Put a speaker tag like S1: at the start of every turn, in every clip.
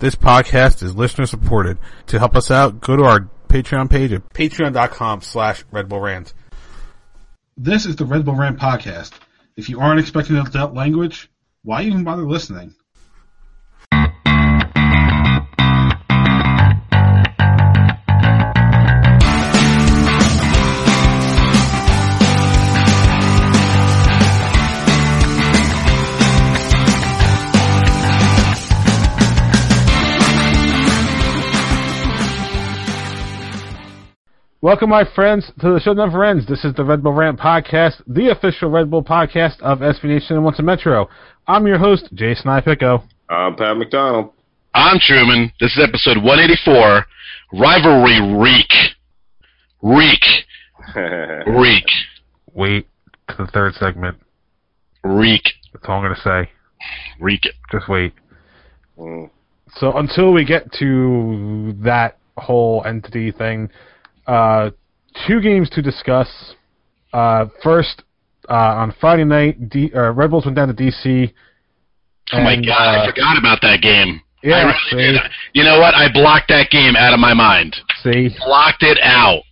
S1: This podcast is listener supported. To help us out, go to our Patreon page at patreon.com slash Red Bull Rant. This is the Red Bull Rant podcast. If you aren't expecting adult language, why even bother listening? Welcome, my friends, to the show never ends. This is the Red Bull Rant podcast, the official Red Bull podcast of SB Nation and Once a Metro. I'm your host, Jason Ipico.
S2: I'm Pat McDonald.
S3: I'm Truman. This is episode 184. Rivalry Reek. Reek. Reek.
S1: Wait to the third segment.
S3: Reek.
S1: That's all I'm going to say.
S3: Reek it.
S1: Just wait.
S2: Mm.
S1: So until we get to that whole entity thing, uh, two games to discuss. Uh, first, uh, on Friday night, D- uh, Red Bulls went down to DC.
S3: Oh my god,
S1: uh,
S3: I forgot about that game.
S1: Yeah,
S3: really
S1: see?
S3: You know what? I blocked that game out of my mind.
S1: See,
S3: Blocked it out.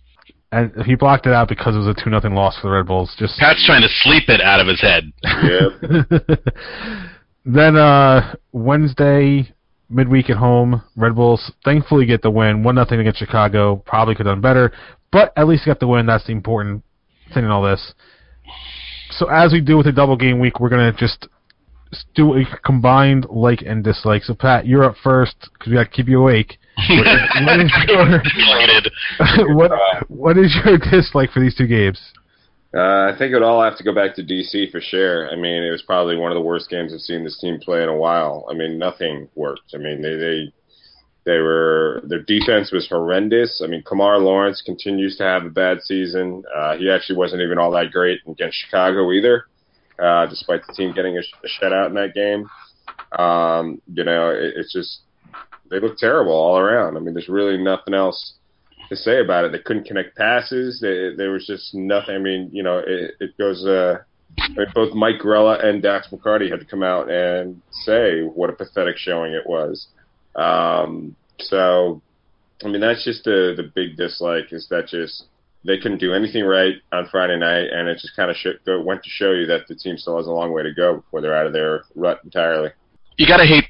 S1: and he blocked it out because it was a two nothing loss for the Red Bulls. Just
S3: Pat's trying to sleep it out of his head.
S2: Yep.
S1: then uh, Wednesday midweek at home, Red Bulls thankfully get the win, one nothing against Chicago. Probably could have done better, but at least got the win. That's the important thing in all this. So as we do with a double game week, we're gonna just do a combined like and dislike. So Pat, you're up first because we got to keep you awake. what, is your, what, what is your dislike for these two games?
S2: Uh, I think it would all have to go back to DC for sure. I mean, it was probably one of the worst games I've seen this team play in a while. I mean, nothing worked. I mean, they they they were their defense was horrendous. I mean, Kemar Lawrence continues to have a bad season. Uh, he actually wasn't even all that great against Chicago either, uh, despite the team getting a, a shutout in that game. Um, you know, it, it's just they look terrible all around. I mean, there's really nothing else to say about it. They couldn't connect passes. They, there was just nothing. I mean, you know, it, it goes. Uh, I mean, both Mike Grella and Dax McCarty had to come out and say what a pathetic showing it was. Um, so, I mean, that's just the the big dislike is that just they couldn't do anything right on Friday night, and it just kind of sh- went to show you that the team still has a long way to go before they're out of their rut entirely.
S3: You gotta hate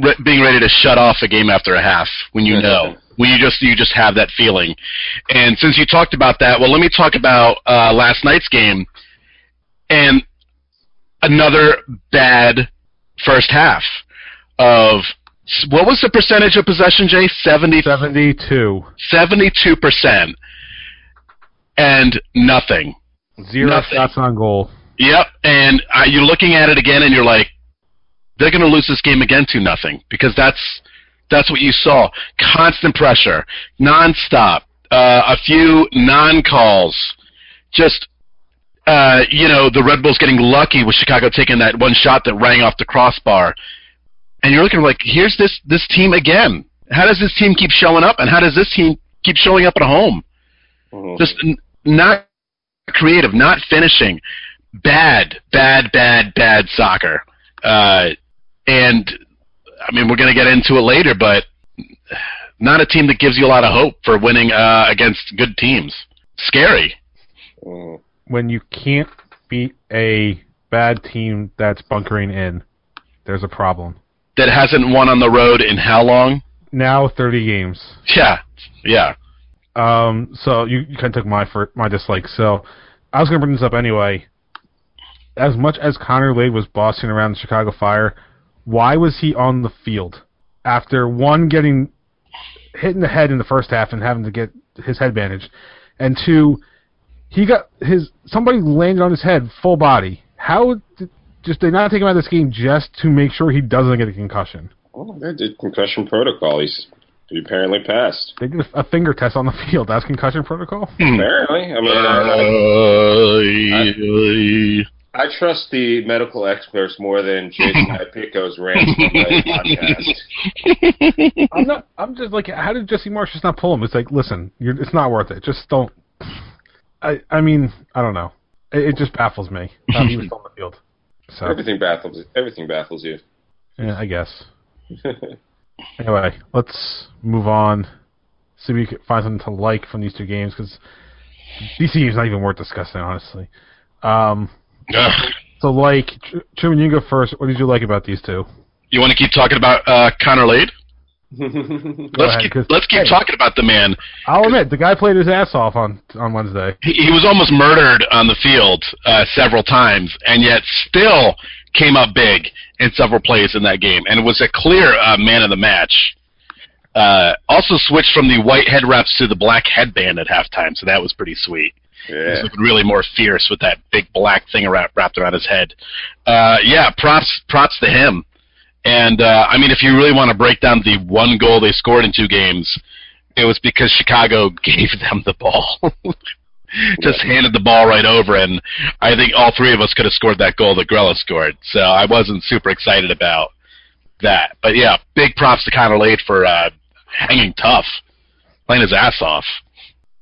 S3: re- being ready to shut off a game after a half when you know when you just you just have that feeling. And since you talked about that, well, let me talk about uh, last night's game and another bad first half of what was the percentage of possession, Jay? Seventy
S1: Seventy-two,
S3: seventy-two percent, and nothing.
S1: zero
S3: Nothing.
S1: shots on goal.
S3: Yep, and uh, you're looking at it again, and you're like, they're going to lose this game again to nothing because that's that's what you saw. Constant pressure, nonstop, uh, a few non-calls, just uh, you know the Red Bulls getting lucky with Chicago taking that one shot that rang off the crossbar, and you're looking like, here's this this team again. How does this team keep showing up, and how does this team keep showing up at home?
S2: Mhm.
S3: just n- not creative, not finishing. Bad, bad, bad, bad soccer. Uh, and I mean, we're going to get into it later, but not a team that gives you a lot of hope for winning uh, against good teams. Scary.
S2: Mhm.
S1: when you can't beat a bad team that's bunkering in, there's a problem.
S3: That hasn't won on the road in how long?
S1: Now 30 games.
S3: Yeah, yeah.
S1: Um, so you, you kind of took my for my dislike. So I was going to bring this up anyway. As much as Connor Lade was bossing around the Chicago Fire, why was he on the field after one getting hit in the head in the first half and having to get his head bandaged, and two, he got his somebody landed on his head full body. How did, just they not take him out of this game just to make sure he doesn't get a concussion?
S2: Well, they did concussion protocol. He's he apparently passed.
S1: They did a, a finger test on the field. That's concussion protocol.
S2: Apparently, I mean, I, I trust the medical experts more than Jason Ipico's rant on the podcast.
S1: I'm not. I'm just like, how did Jesse Marsch just not pull him? It's like, listen, you're, it's not worth it. Just don't. I. I mean, I don't know. It, it just baffles me how he was on the field. So
S2: Everything baffles everything baffles you.
S1: yeah, I guess. Anyway, let's move on. See if we can find something to like from these two games because DC is not even worth discussing, honestly. Um,
S3: Ugh.
S1: so, like, Tr- Truman, you go first. What did you like about these two?
S3: You want to keep talking about uh, Connor Lade? Let's
S1: ahead,
S3: keep
S1: 'cause-
S3: let's keep
S1: hey.
S3: talking about the man.
S1: I'll admit, the guy played his ass off on on Wednesday.
S3: He, he was almost murdered on the field uh, several times, and yet still came up big in several plays in that game, and was a clear uh, man of the match. Uh, also switched from the white head wraps to the black headband at halftime, so that was pretty sweet.
S2: Yeah.
S3: looking really more fierce with that big black thing wrapped, wrapped around his head. Uh, yeah, props props to him. And uh, I mean, if you really want to break down the one goal they scored in two games, it was because Chicago gave them the ball. Just handed the ball right over, and I think all three of us could have scored that goal that Grella scored. So I wasn't super excited about that. But yeah, big props to Connor Lade for uh, hanging tough, playing his ass off.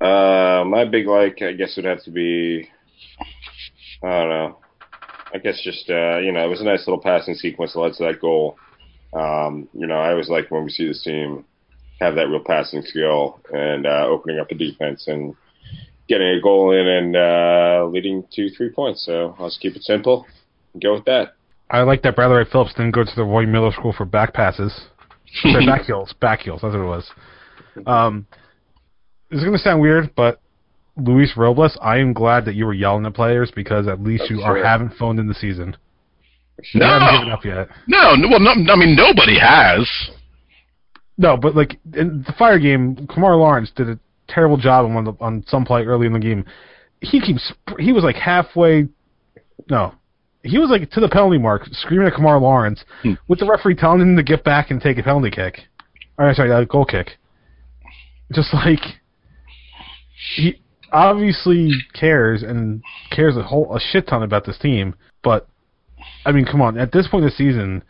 S2: Uh, my big like, I guess, would have to be. I don't know. I guess just uh, you know, it was a nice little passing sequence that led to that goal. Um, you know, I always like when we see this team have that real passing skill and uh, opening up the defense and getting a goal in and uh, leading to three points. So I'll just keep it simple and go with that.
S1: I like that Bradley Wright Phillips didn't go to the Roy Miller School for back passes. Sorry, back heels. Back heels. That's what it was. Um, this is going to sound weird, but Luis Robles, I am glad that you were yelling at players because at least
S2: I'm
S1: you are haven't phoned in the season. You
S3: No.
S1: haven't given up yet.
S3: No, no well, no, I mean nobody has.
S1: No, but like in the fire game, Kemar Lawrence did a terrible job on the, on some play early in the game. He keeps he was like halfway. No, he was like to the penalty mark, screaming at Kemar Lawrence,
S3: Hmm.
S1: with the referee telling him to get back and take a penalty kick. Or sorry, a goal kick. Just like he obviously cares and cares a whole a shit ton about this team, but I mean, come on, at this point in the season,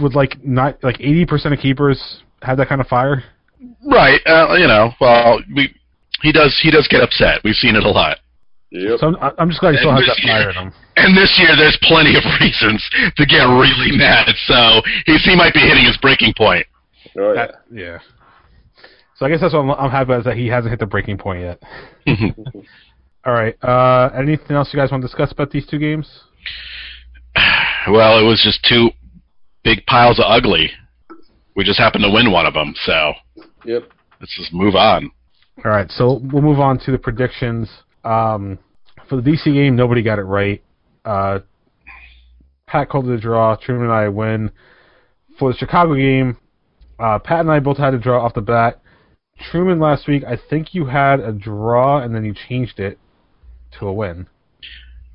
S1: would like not like eighty percent of keepers have that kind of fire?
S3: Right. Uh, you know. Well, we he does he does get upset. We've seen it a lot.
S2: Yep.
S1: So I'm, I'm just glad he still
S3: And
S1: has
S3: this
S1: that fire
S3: year-
S1: in him.
S3: And this year, there's plenty of reasons to get really mad. So he's, he might be hitting his breaking point.
S2: oh, yeah.
S1: That- yeah. So I guess that's what I'm, I'm happy about is that he hasn't hit the breaking point yet. All right. Uh, anything else you guys want to discuss about these two games?
S3: well, it was just two big piles of ugly. We just happened to win one of them. So
S2: Yep.
S3: let's just move on.
S1: All right. So we'll move on to the predictions. Um, for the DC game, nobody got it right. Uh, Pat called it a draw. Truman and I win. For the Chicago game, uh, Pat and I both had a draw off the bat. Truman last week, I think you had a draw and then you changed it to a win.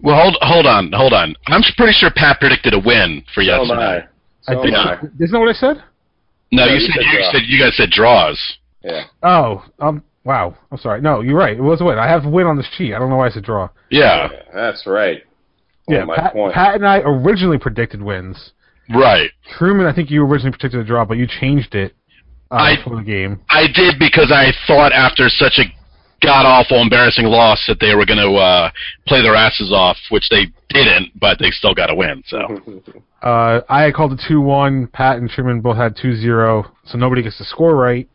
S3: Well, hold hold on, hold on. I'm pretty sure Pat predicted a win for
S2: So am
S3: yesterday.
S2: I. So
S1: I think
S2: am I.
S1: isn't that what I said?
S3: No,
S2: No,
S3: you
S2: you
S3: said
S2: said
S3: you said you guys said draws.
S2: Yeah.
S1: Oh, um, wow. I'm sorry. No, you're right. It was a win. I have a win on the sheet. I don't know why I said draw.
S3: Yeah,
S2: That's right.
S1: Yeah,
S2: Oh, my
S1: Pat,
S2: point.
S1: Pat and I originally predicted wins.
S3: right.
S1: Truman, I think you originally predicted a draw, but you changed it uh,
S3: I-
S1: for the game.
S3: I did because I thought after such a god awful, embarrassing loss that they were going to uh, play their asses off, which they didn't, but they still got a win. So
S1: Uh, I had called it 2-1. Pat and Truman both had 2-0, so nobody gets the score right.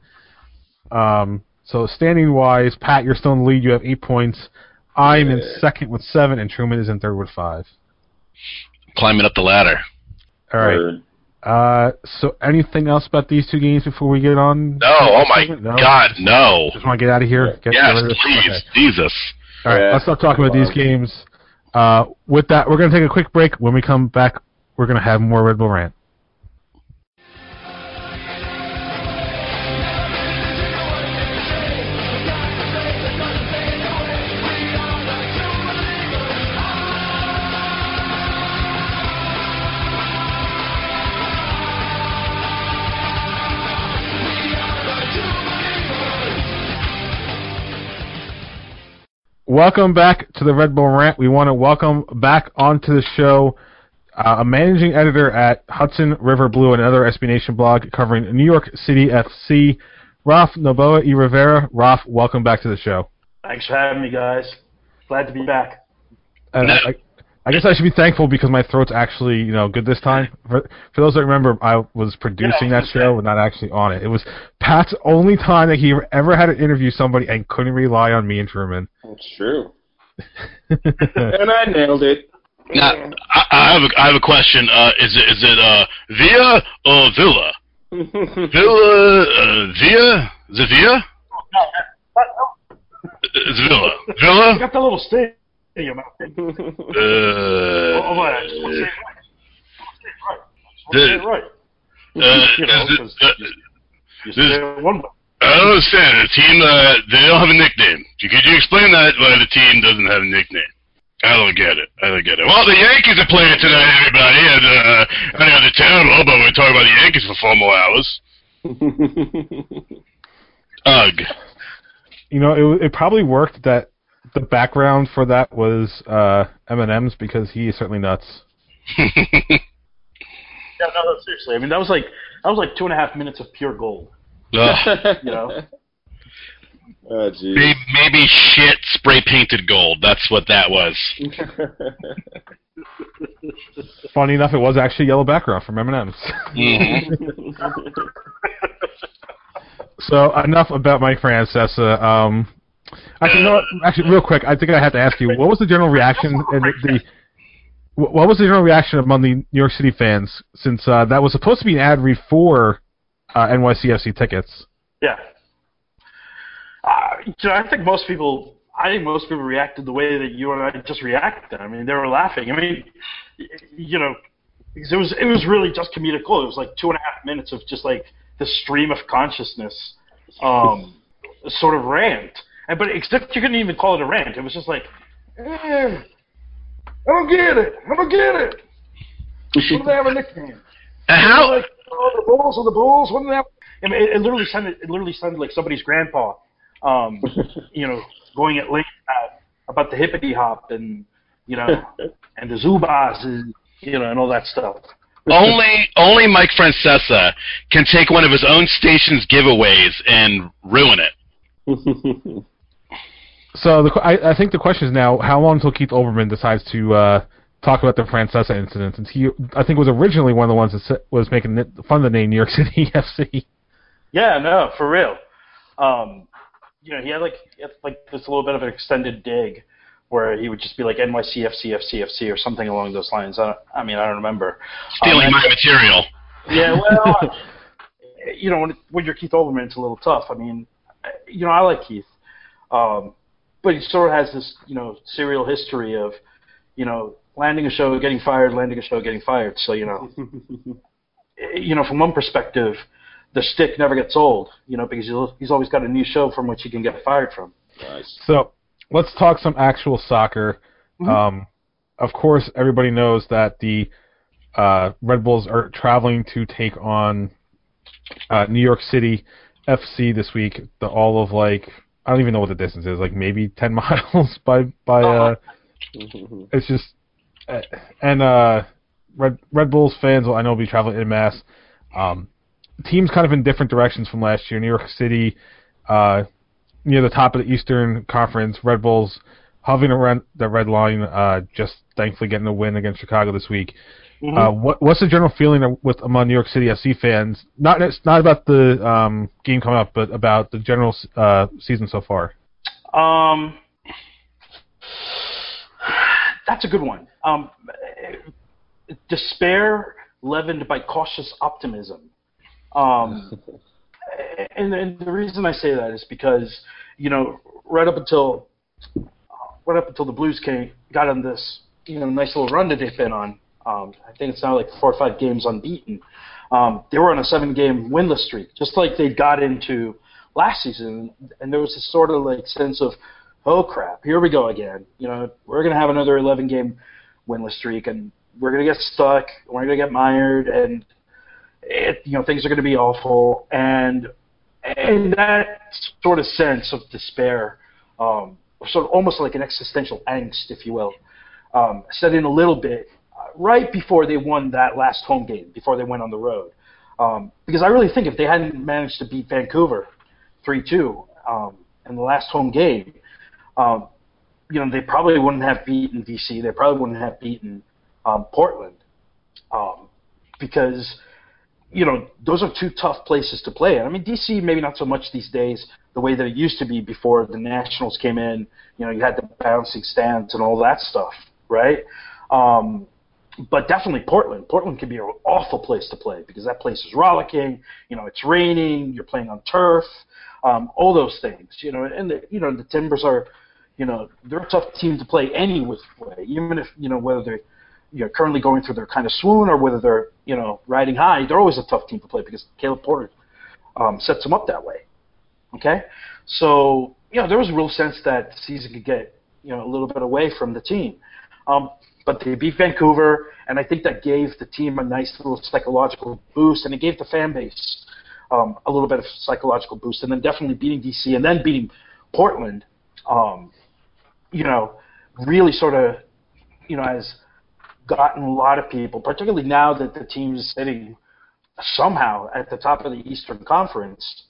S1: Um, so standing-wise, Pat, you're still in the lead. You have eight points. I'm in second with seven, and Truman is in third with five.
S3: climbing up the ladder.
S1: All right.
S2: Word.
S1: Uh, so anything else about these two games before we get on?
S3: No, oh my
S1: No?
S3: God, no.
S1: Just want to get out of here. Get,
S3: Yes,
S1: get rid of this?
S3: please,
S1: Okay.
S3: Jesus.
S1: All right,
S2: Yeah.
S1: let's stop talking about these games. Uh, with that, we're going to take a quick break. When we come back, we're going to have more Red Bull Rant. Welcome back to the Red Bull Rant. We want to welcome back onto the show uh, a managing editor at Hudson River Blue and another SB Nation blog covering New York City FC, Ralph Noboa y Rivera. Ralph, welcome back to the show.
S4: Thanks for having me, guys. Glad to be back.
S1: And
S3: No.
S1: I, I guess I should be thankful because my throat's actually, you know, good this time. For, for those that remember, I was producing
S4: Yeah,
S1: that show
S4: gonna
S1: and not actually on it. It was Pat's only time that he ever had to interview somebody and couldn't rely on me and Truman.
S2: That's true. and I nailed it.
S3: Now, I, I have a, I have a question. Uh, is it is it uh, Via or Villa? Villa, uh, Via? Is it Via?
S4: No, that, that,
S3: It's Villa.
S4: you
S3: Villa?
S4: got the little sting in your mouth.
S3: Uh,
S4: Oh, oh, I just want to say it right. I just want to say it right.
S3: uh,
S4: You know,
S3: is
S4: 'cause
S3: it- uh,
S4: You say it one way.
S3: I don't understand. The team, uh, they don't have a nickname. Could you explain that why the team doesn't have a nickname? I don't get it. I don't get it. Well, the Yankees are playing tonight, everybody. And, uh, I know they're terrible, but we're talking about the Yankees for four more hours. Ugh.
S1: You know, it it probably worked that the background for that was uh, M and M's because he is certainly nuts.
S4: Yeah, no, no, seriously. I mean, that was like that was like two and a half minutes of pure gold.
S3: Ugh.
S4: You know.
S2: oh, geez.
S3: Maybe, maybe shit spray painted gold. That's what that was.
S1: Funny enough, it was actually yellow background from M and M's. So enough about Mike Francesa. Um, actually, what? actually, real quick, I think I have to ask you, what was the general reaction and the, what was the general reaction among the New York City fans since uh, that was supposed to be an ad read for uh, NYCFC tickets?
S4: Yeah. Uh, you know, I think most people. I think most people reacted the way that you and I just reacted. I mean, they were laughing. I mean, you know, because it was it was really just comedic gold. It was like two and a half minutes of just like the stream of consciousness, um, sort of rant. And but except you couldn't even call it a rant. It was just like, eh, I don't get it. I don't get it. What do they have a nickname?
S3: And how?
S4: Like, oh, the Bulls are the Bulls. Wouldn't that? I mean, it, it literally sounded. It literally sounded like somebody's grandpa, um, you know, going at length at, about the hippity hop and you know, and the Zubas, and, you know, and all that stuff.
S3: Only only Mike Francesa can take one of his own station's giveaways and ruin it.
S1: So the, I, I think the question is now, how long until Keith Olbermann decides to uh, talk about the Francesa incident? Since he, I think, was originally one of the ones that was making it- fun of the name New York City FC.
S4: Yeah, no, for real. Um, you know, he had like he had like this little bit of an extended dig where he would just be like NYCFCFCFC or something along those lines. I, don't, I mean, I don't remember.
S3: Stealing
S4: Um,
S3: my material.
S4: Yeah, well, you know, when, when you're Keith Olbermann, it's a little tough. I mean, you know, I like Keith, um, but he sort of has this, you know, serial history of, you know, landing a show, getting fired, landing a show, getting fired. So you know, you know, from one perspective, the stick never gets old, you know, because he's always got a new show from which he can get fired from.
S2: nice.
S1: So let's talk some actual soccer. Um, of course, everybody knows that the uh, Red Bulls are traveling to take on uh, New York City FC this week. The all of like I don't even know what the distance is, like maybe ten miles by by. Uh, it's just uh, and uh, Red Red Bulls fans will I know will be traveling in mass. Um, teams kind of in different directions from last year. New York City. Uh, near the top of the Eastern Conference. Red Bulls hovering around the red line, uh, just thankfully getting a win against Chicago this week. Uh, what, what's the general feeling with among New York City FC fans? Not it's not about the um, game coming up, but about the general uh, season so far.
S4: Um, that's a good one. Um, despair leavened by cautious optimism. Um, and, and the reason I say that is because you know right up until right up until the Blues came got on this you know nice little run that they've been on. Um, I think it's now like four or five games unbeaten. Um, they were on a seven-game winless streak, just like they got into last season, and there was this sort of like sense of, oh crap, here we go again. You know, we're gonna have another 11-game winless streak, and we're gonna get stuck, we're gonna get mired, and it, you know things are gonna be awful, and and that sort of sense of despair, um, sort of almost like an existential angst, if you will, um, set in a little bit right before they won that last home game, before they went on the road. Um, because I really think if they hadn't managed to beat Vancouver 3 2 um, in the last home game, um, you know, they probably wouldn't have beaten DC. They probably wouldn't have beaten um, Portland um, because you know those are two tough places to play. I mean, DC maybe not so much these days the way that it used to be before the Nationals came in. You know, you had the bouncing stands and all that stuff, right? Um, but definitely Portland. Portland can be an awful place to play because that place is rollicking. You know, it's raining. You're playing on turf. Um, all those things. You know, and the, you know the Timbers are, you know, they're a tough team to play any which way. Even if you know whether they're you know currently going through their kind of swoon or whether they're you know riding high, they're always a tough team to play because Caleb Porter um, sets them up that way. Okay, so you know there was a real sense that the season could get you know a little bit away from the team. Um, but they beat Vancouver, and I think that gave the team a nice little psychological boost, and it gave the fan base um, a little bit of psychological boost. And then definitely beating DC and then beating Portland, um, you know, really sort of, you know, has gotten a lot of people, particularly now that the team is sitting somehow at the top of the Eastern Conference.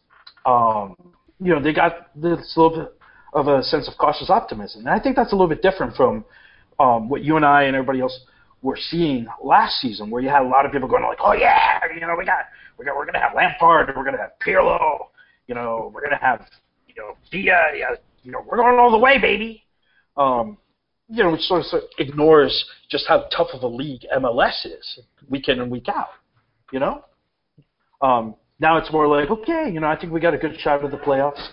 S4: Um, you know, they got this little bit of a sense of cautious optimism, and I think that's a little bit different from um, what you and I and everybody else were seeing last season, where you had a lot of people going like, "Oh yeah, you know, we got, we got, we're gonna have Lampard, we're gonna have Pirlo, you know, we're gonna have, you know, Dia, yeah, you know, we're going all the way, baby." Um, you know, which sort of, ignores just how tough of a league MLS is, week in and week out. You know, um, now it's more like, okay, you know, I think we got a good shot at the playoffs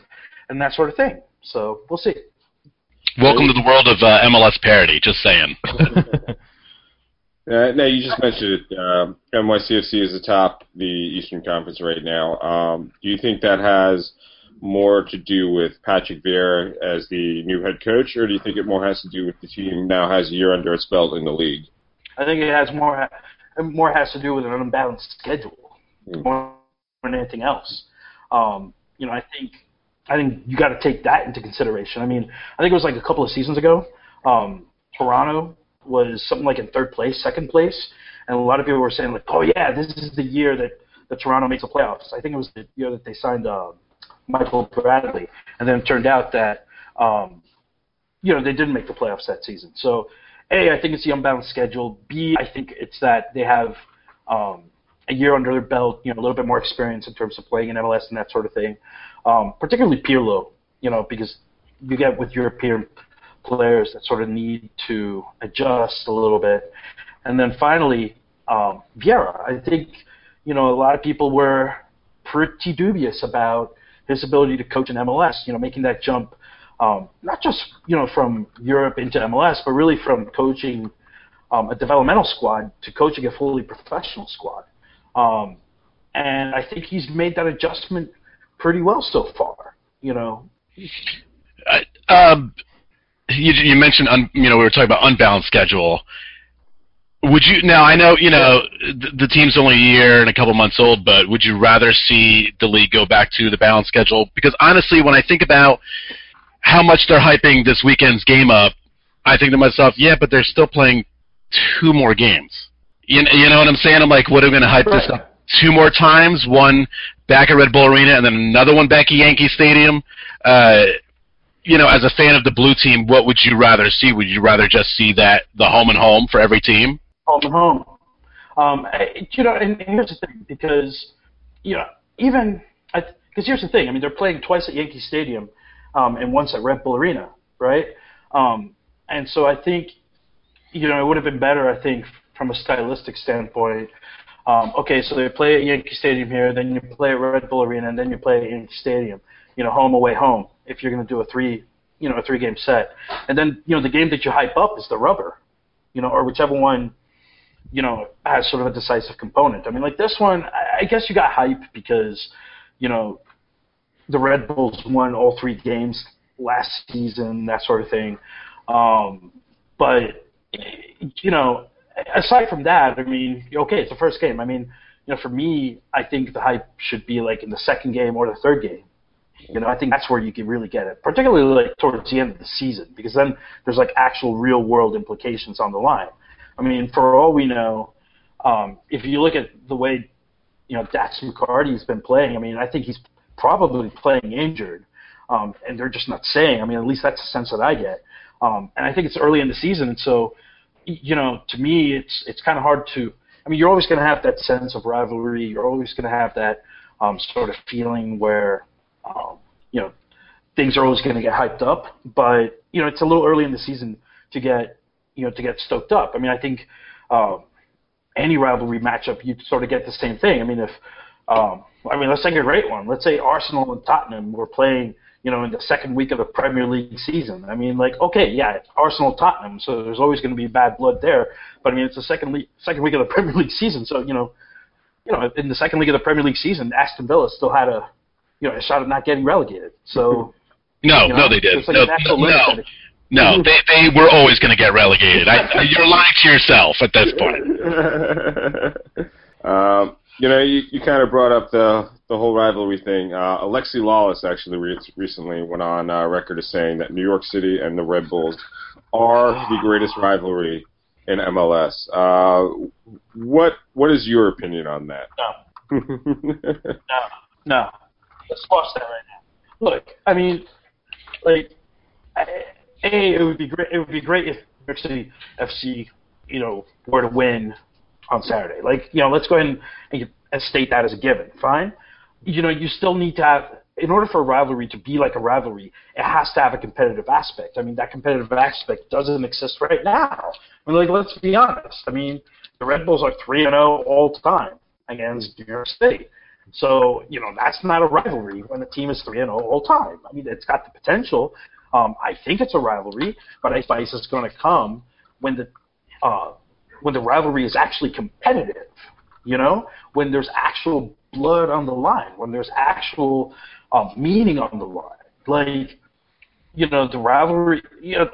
S4: and that sort of thing. So we'll see.
S3: Welcome to the world of uh, MLS parody. Just saying.
S2: uh, no, you just mentioned it. Um, NYCFC is atop the Eastern Conference right now. Um, do you think that has more to do with Patrick Vieira as the new head coach, or do you think it more has to do with the team now has a year under its belt in the league?
S4: I think it has more more has to do with an unbalanced schedule mm. more than anything else. Um, you know, I think I think you got to take that into consideration. I mean, I think it was like a couple of seasons ago. Um, Toronto was something like in third place, second place, and a lot of people were saying like, "Oh yeah, this is the year that, that Toronto makes the playoffs." I think it was the year that they signed uh, Michael Bradley, and then it turned out that um, you know they didn't make the playoffs that season. So, a, I think it's the unbalanced schedule. B, I think it's that they have um, a year under their belt, you know, a little bit more experience in terms of playing in MLS and that sort of thing um, particularly Pirlo, you know, because you get with European players that sort of need to adjust a little bit. And then finally, um, Vieira. I think, you know, a lot of people were pretty dubious about his ability to coach in MLS, you know, making that jump, um, not just, you know, from Europe into MLS, but really from coaching um, a developmental squad to coaching a fully professional squad. Um, and I think he's made that adjustment pretty well so far. You know.
S3: Uh, um, you, you mentioned un, you know we were talking about unbalanced schedule. Would you now? I know you know the, the team's only a year and a couple months old, but would you rather see the league go back to the balanced schedule? Because honestly, when I think about how much they're hyping this weekend's game up, I think to myself, yeah, but they're still playing two more games. You, you know what I'm saying? I'm like, what are we going to hype this up two more times, one back at Red Bull Arena and then another one back at Yankee Stadium. Uh, you know, as a fan of the blue team, what would you rather see? Would you rather just see that the home and home for every team?
S4: Home and home. Um, you know, and here's the thing, because you know, even because here's the thing. I mean, they're playing twice at Yankee Stadium um, and once at Red Bull Arena, right? Um, and so I think, you know, it would have been better. I think from a stylistic standpoint um, okay, so they play at Yankee Stadium here, then you play at Red Bull Arena, and then you play at Yankee Stadium. You know, home away home. If you're going to do a three, you know, a three game set, and then you know the game that you hype up is the rubber, you know, or whichever one, you know, has sort of a decisive component. I mean, like this one, I guess you got hype because, you know, the Red Bulls won all three games last season, that sort of thing. Um, but you know, aside from that, I mean, okay, it's the first game. I mean, you know, for me, I think the hype should be like in the second game or the third game. You know, I think that's where you can really get it, particularly like towards the end of the season, because then there's like actual real world implications on the line. I mean, for all we know, um, if you look at the way you know Dax McCarty's been playing, I mean, I think he's probably playing injured, um, and they're just not saying. I mean, at least that's the sense that I get. Um, and I think it's early in the season, and so you know, to me, it's it's kind of hard to. I mean, you're always going to have that sense of rivalry. You're always going to have that um, sort of feeling where, um, you know, things are always going to get hyped up. But you know, it's a little early in the season to get, you know, to get stoked up. I mean, I think uh, any rivalry matchup, you sort of get the same thing. I mean, if, um, I mean, let's take a great one. Let's say Arsenal and Tottenham were playing you know, in the second week of the Premier League season. I mean, like, okay, yeah, it's Arsenal, Tottenham, so there's always going to be bad blood there. But I mean, it's the second league, second week of the Premier League season, so you know, you know, in the second week of the Premier League season, Aston Villa still had a, you know, a shot of not getting relegated. So.
S3: no,
S4: you know,
S3: no, they did.
S4: Like
S3: no, no, no. No, they they were always going to get relegated. I, you're lying to yourself at this
S2: point. um, you know, you, you kind of brought up the the whole rivalry thing. Uh, Alexi Lalas actually re- recently went on uh, record as saying that New York City and the Red Bulls are the greatest rivalry in MLS. Uh, what what is your opinion on that?
S4: No, no, no. Let's squash that right now. Look, I mean, like, a it would be great. It would be great if New York City FC, you know, were to win on Saturday. Like, you know, let's go ahead and, and state that as a given. Fine. You know, you still need to have, in order for a rivalry to be like a rivalry, it has to have a competitive aspect. I mean, that competitive aspect doesn't exist right now. I mean, like, let's be honest. I mean, the Red Bulls are 3 and 0 all time against New York State. So, you know, that's not a rivalry when the team is 3 and 0 all time. I mean, it's got the potential. Um, I think it's a rivalry, but I think it's going to come when the uh, when the rivalry is actually competitive, you know, when there's actual blood on the line, when there's actual um, meaning on the line. Like, you know, the rivalry, you know,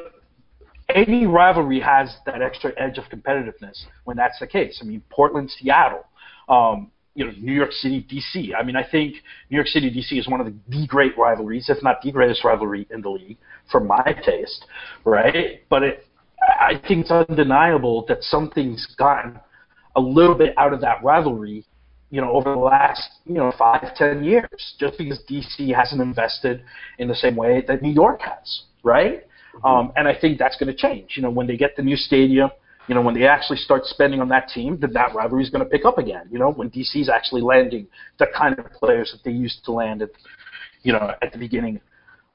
S4: any rivalry has that extra edge of competitiveness when that's the case. I mean, Portland, Seattle, um, you know, New York City, DC. I mean, I think New York City, DC is one of the, the great rivalries, if not the greatest rivalry in the league, for my taste, right? But it, I think it's undeniable that something's gotten a little bit out of that rivalry, you know, over the last, you know, five, ten years, just because DC hasn't invested in the same way that New York has, right? Mm-hmm. Um, and I think that's going to change. You know, when they get the new stadium, you know, when they actually start spending on that team, then that rivalry is going to pick up again. You know, when DC's actually landing the kind of players that they used to land at, you know, at the beginning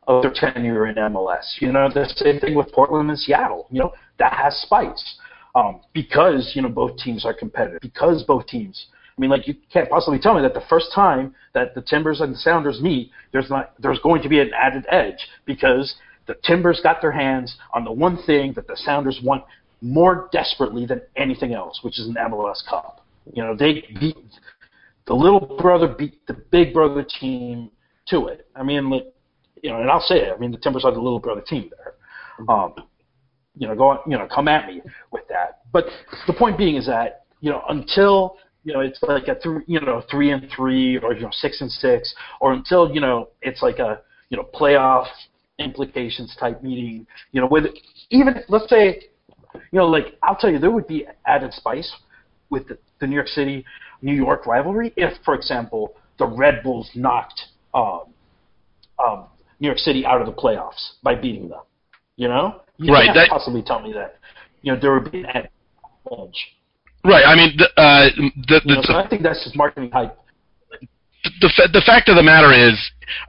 S4: of their tenure in MLS. You know, the same thing with Portland and Seattle. You know, that has spice um, because you know both teams are competitive. Because both teams. I mean, like you can't possibly tell me that the first time that the Timbers and the Sounders meet, there's not there's going to be an added edge because the Timbers got their hands on the one thing that the Sounders want more desperately than anything else, which is an MLS Cup. You know, they beat the little brother beat the big brother team to it. I mean, like you know, and I'll say it. I mean, the Timbers are the little brother team there. Um, you know, go on, you know, come at me with that. But the point being is that you know, until you know, it's like a three, you know, three and three, or you know, six and six, or until you know, it's like a you know, playoff implications type meeting. You know, with even let's say, you know, like I'll tell you, there would be added spice with the, the New York City New York rivalry if, for example, the Red Bulls knocked um, um, New York City out of the playoffs by beating them. You know, you
S3: right?
S4: Can't
S3: that,
S4: possibly tell me that. You know, there would be an edge.
S3: Right. I mean, the, uh, the, the,
S4: you know, so I think that's just marketing hype.
S3: The, the fact of the matter is,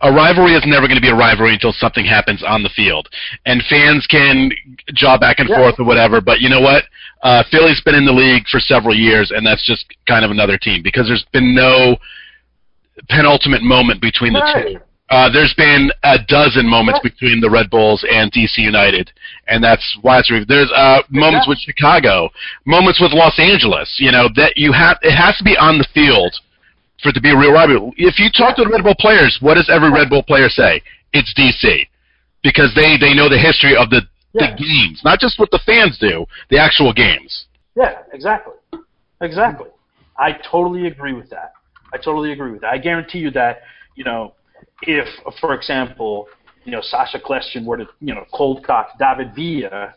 S3: a rivalry is never going to be a rivalry until something happens on the field, and fans can jaw back and
S4: Yeah.
S3: forth or whatever. But you know what? Uh, Philly's been in the league for several years, and that's just kind of another team because there's been no penultimate moment between the
S4: Right.
S3: two. Uh, there's been a dozen moments between the Red Bulls and DC United, and that's why it's re- there's uh, moments with Chicago, moments with Los Angeles. You know that you have it has to be on the field for it to be a real rivalry. If you talk to the Red Bull players, what does every Red Bull player say? It's DC, because they they know the history of the
S4: Yeah.
S3: the games, not just what the fans do, the actual games.
S4: Yeah, exactly. Exactly. I totally agree with that. I totally agree with that. I guarantee you that, you know, if, for example, you know, Sacha Kljestan were to, you know, cold cock David Villa,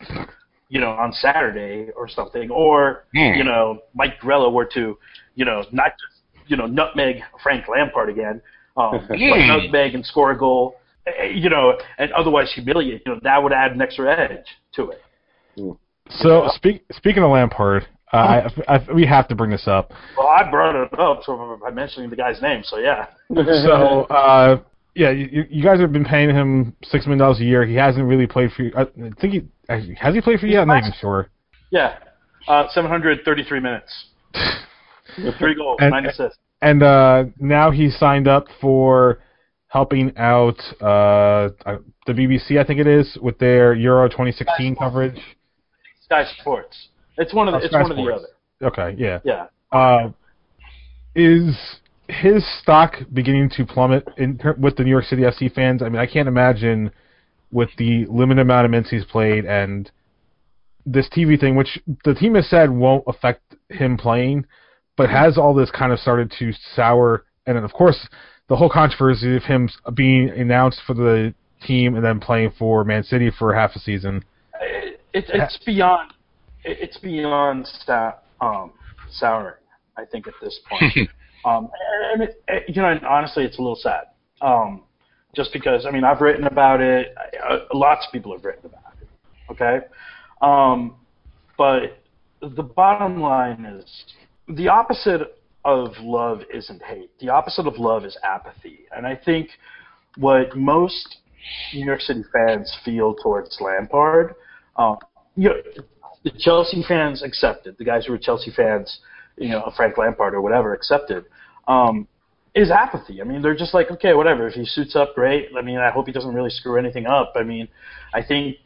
S4: you know, on Saturday or something, or,
S3: Hmm.
S4: you know, Mike Grella were to, you know, not just, you know, nutmeg Frank Lampard again, um, but
S3: Hmm.
S4: nutmeg and score a goal eh, you know, and otherwise humiliate, you know, that would add an extra edge to it.
S1: So speak, speaking of Lampard, uh, I, I, we have to bring this up.
S4: Well, I brought it up so by mentioning the guy's name, so yeah.
S1: So uh, yeah, you, you guys have been paying him six million dollars a year. He hasn't really played for you. I think he actually, has he played for you? I'm not even sure.
S4: Yeah, uh, 733 minutes, three goals,
S1: And-
S4: nine assists.
S1: And uh, now he's signed up for helping out uh, uh, the BBC, I think it is, with their Euro 2016 coverage.
S4: Sky Sports. It's one of the,
S1: Oh,
S4: it's
S1: Sky
S4: one of the
S1: Sports.
S4: other.
S1: Okay, yeah.
S4: Yeah.
S1: Uh, is his stock beginning to plummet in ter- with the New York City FC fans? I mean, I can't imagine with the limited amount of minutes he's played and this TV thing, which the team has said won't affect him playing, but has all this kind of started to sour. And then, of course, the whole controversy of him being announced for the team and then playing for Man City for half a season.
S4: It, it's it's beyond it- it's beyond sta- um, souring. I think at this point, um, and it, it, you know, and honestly, it's a little sad. Um, just because I mean, I've written about it. Uh, lots of people have written about it. Okay, um, but the bottom line is the opposite of love isn't hate. The opposite of love is apathy, and I think what most New York City fans feel towards Lampard. Um, you know, the Chelsea fans accepted. The guys who were Chelsea fans, you know, Frank Lampard or whatever, accepted. Um, is apathy. I mean, they're just like, okay, whatever. If he suits up, great. I mean, I hope he doesn't really screw anything up. I mean, I think,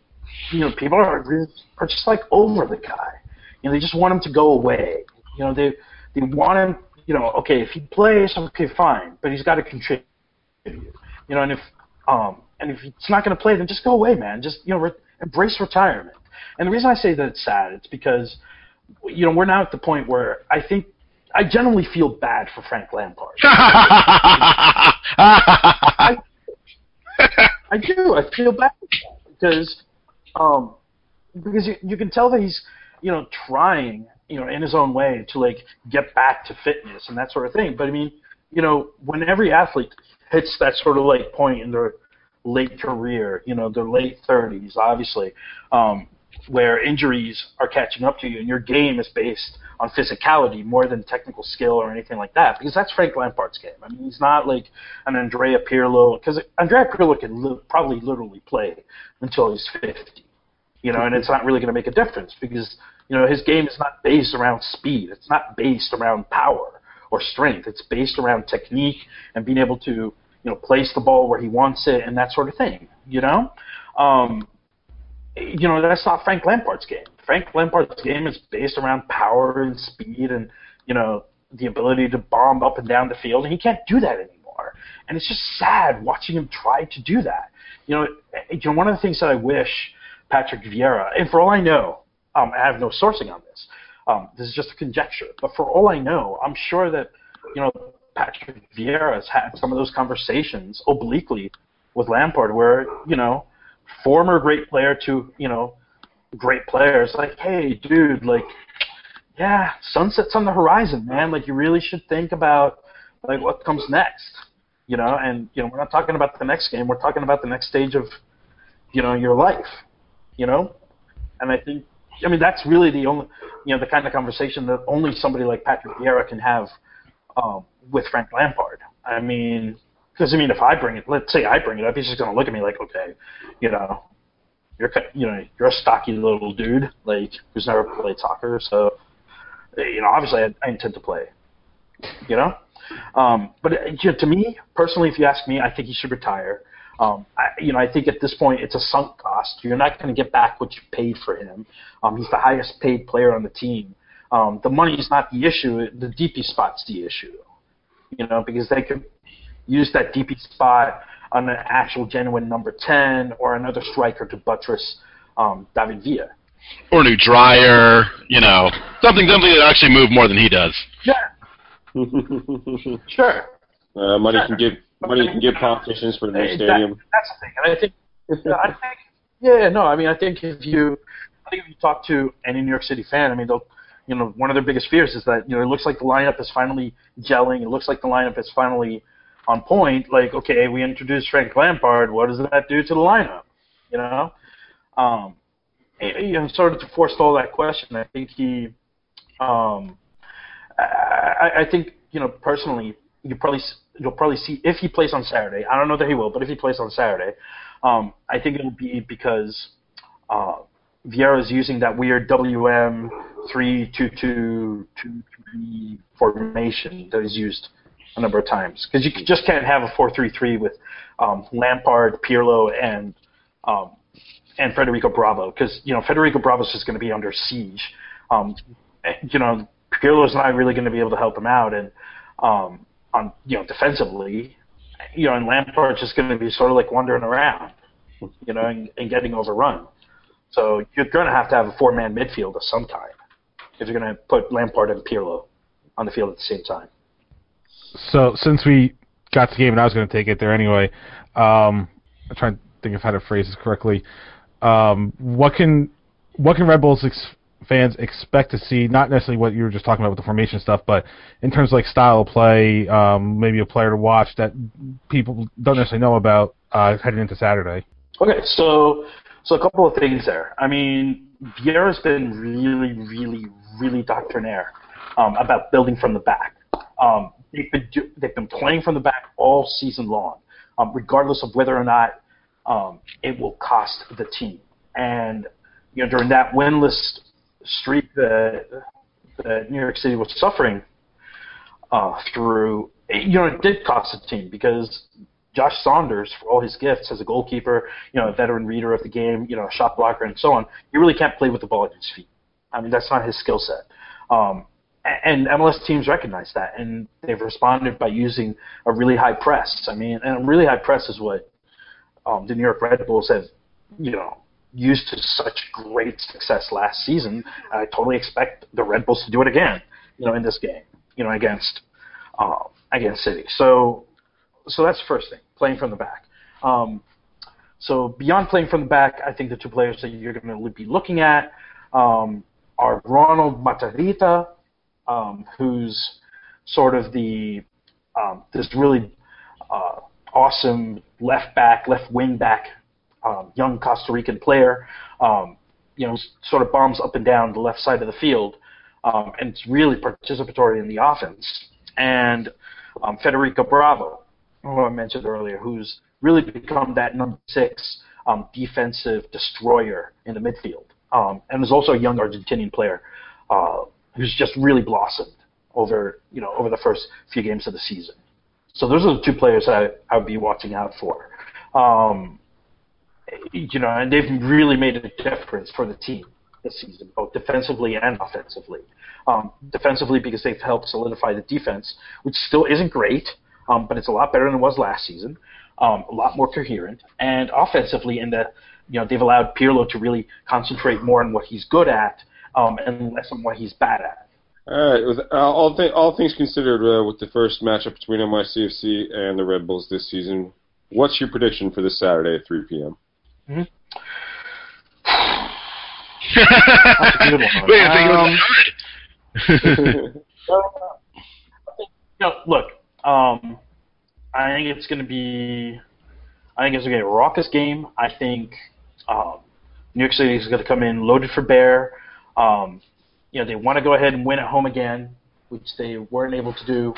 S4: you know, people are are just like over the guy. You know, they just want him to go away. You know, they they want him. You know, okay, if he plays, okay, fine, but he's got to contribute. You know, and if um, and if he's not going to play, then just go away, man. Just you know, re- embrace retirement. And the reason I say that it's sad, it's because you know we're now at the point where I think I generally feel bad for Frank Lampard. I do. I feel bad because um, because you, you can tell that he's you know trying you know in his own way to like get back to fitness and that sort of thing. But I mean, you know, when every athlete hits that sort of like point in their late career, you know, their late thirties, obviously, um, where injuries are catching up to you and your game is based on physicality more than technical skill or anything like that. Because that's Frank Lampard's game. I mean, he's not like an Andrea Pirlo because Andrea Pirlo can li- probably literally play until he's 50. You know, and it's not really going to make a difference because you know his game is not based around speed. It's not based around power or strength. It's based around technique and being able to you know place the ball where he wants it and that sort of thing. You know, um, you know that's not Frank Lampard's game. Frank Lampard's game is based around power and speed and you know the ability to bomb up and down the field, and he can't do that anymore. And it's just sad watching him try to do that. You know, you know one of the things that I wish Patrick Vieira, and for all I know, um, I have no sourcing on this. Um, this is just a conjecture, but for all I know, I'm sure that you know Patrick Vieira has had some of those conversations obliquely with Lampard, where you know former great player to you know great players like, hey, dude, like, yeah, sunset's on the horizon, man. Like, you really should think about like what comes next, you know. And you know, we're not talking about the next game. We're talking about the next stage of you know your life, you know. And I think, I mean, that's really the only, you know, the kind of conversation that only somebody like Patrick Vieira can have um, with Frank Lampard. I mean, because I mean, if I bring it, let's say I bring it up, he's just to look at me like, okay, you know, you're you know you're a stocky little dude like who's never played soccer, so you know obviously I, I intend to play, you know. Um, but uh, you know, to me personally, if you ask me, I think he should retire. Um, I, you know, I think at this point it's a sunk cost. You're not going to get back what you paid for him. Um, he's the highest paid player on the team. Um, the money is not the issue. The DP spot's the issue. You know, because they could use that DP spot on an actual genuine number 10 or another striker to buttress um, David Villa.
S3: or a new dryer, you know, something something that actually move more than he does.
S4: Yeah, sure.
S2: uh, money can give money can give politicians for the new
S4: Exactly.
S2: stadium.
S4: That's the thing. And I think, I think, yeah, no, I mean, I think if you, I think if you talk to any New York City fan, I mean, they'll, you know, one of their biggest fears is that, you know, it looks like the lineup is finally gelling. It looks like the lineup is finally on point. Like, okay, we introduced Frank Lampard. What does that do to the lineup? You know, um, you sort of to forestall that question. I think he, um, I, I think you know personally, you probably you'll probably see if he plays on Saturday. I don't know that he will, but if he plays on Saturday, um, I think it'll be because uh, is using that weird WM three two two two three formation that is used a number of times because you just can't have a four three three with um, Lampard, Pirlo, and um, and Federico Bravo because you know Federico Bravo is just going to be under siege. Um, you know Pirlo's not really going to be able to help him out, and um, on you know defensively, you know, and Lampard's just going to be sort of like wandering around, you know, and, and getting overrun. So you're going to have to have a four-man midfield of some kind if you're going to put Lampard and Pirlo on the field at the same time.
S1: So since we got the game and I was going to take it there anyway, um, I'm trying to think of how to phrase this correctly. Um, what can what can Red Bulls ex- fans expect to see? Not necessarily what you were just talking about with the formation stuff, but in terms of like style of play, um, maybe a player to watch that people don't necessarily know about uh, heading into Saturday.
S4: Okay, so so a couple of things there. I mean, Vieira's been really, really, really doctrinaire um, about building from the back. Um, they've been do, they've been playing from the back all season long, um, regardless of whether or not um, it will cost the team. And you know, during that winless streak that, that New York City was suffering uh, through, you know, it did cost the team because Josh Saunders, for all his gifts as a goalkeeper, you know, a veteran reader of the game, you know, a shot blocker, and so on, he really can't play with the ball at his feet. I mean, that's not his skill set. Um, and MLS teams recognize that, and they've responded by using a really high press. I mean, and a really high press is what um, the New York Red Bulls have, you know, used to such great success last season. I totally expect the Red Bulls to do it again, you know, in this game, you know, against uh, against City. So, so that's the first thing, playing from the back. Um, so beyond playing from the back, I think the two players that you're going to be looking at um, are Ronald Matarrita, um, who's sort of the um, this really uh, awesome left back, left wing back, um, young Costa Rican player. Um, you know, sort of bombs up and down the left side of the field, um, and it's really participatory in the offense. And um, Federico Bravo, who I mentioned earlier, who's really become that number six defensive destroyer in the midfield, and is also a young Argentinian player uh, who's just really blossomed over you know over the first few games of the season. So those are the two players I I would be watching out for. Um, you know, and they've really made a difference for the team this season, both defensively and offensively. Um, defensively because they've helped solidify the defense, which still isn't great, um, but it's a lot better than it was last season. Um, a lot more coherent, and offensively in that you know they've allowed Pirlo to really concentrate more on what he's good at um, and less on what he's bad at.
S2: All right. With, uh, all, th- all things considered, uh, with the first matchup between NYCFC and the Red Bulls this season, what's your prediction for this Saturday at 3 p.m.?
S4: Mm-hmm.
S3: That's
S4: a good one.
S3: Wait, I think
S4: Um,
S3: it was
S4: you look, um, I think it's going to be, I think it's going to be a raucous game. I think um, New York City is going to come in loaded for bear. Um, you know, they want to go ahead and win at home again, which they weren't able to do,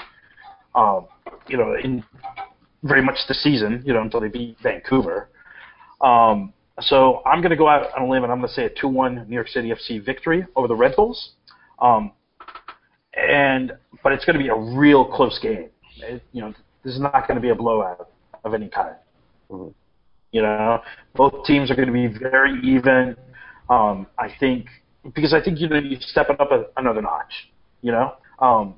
S4: um, you know, in very much the season, you know, until they beat Vancouver. Um, so I'm going to go out on a limb and I'm going to say a 2-1 New York City FC victory over the Red Bulls. Um, and but it's going to be a real close game. It, you know, this is not going to be a blowout of any kind.
S2: Mhm.
S4: You know, both teams are going to be very even. Um, I think because I think you know you step it up a, another notch. You know, um,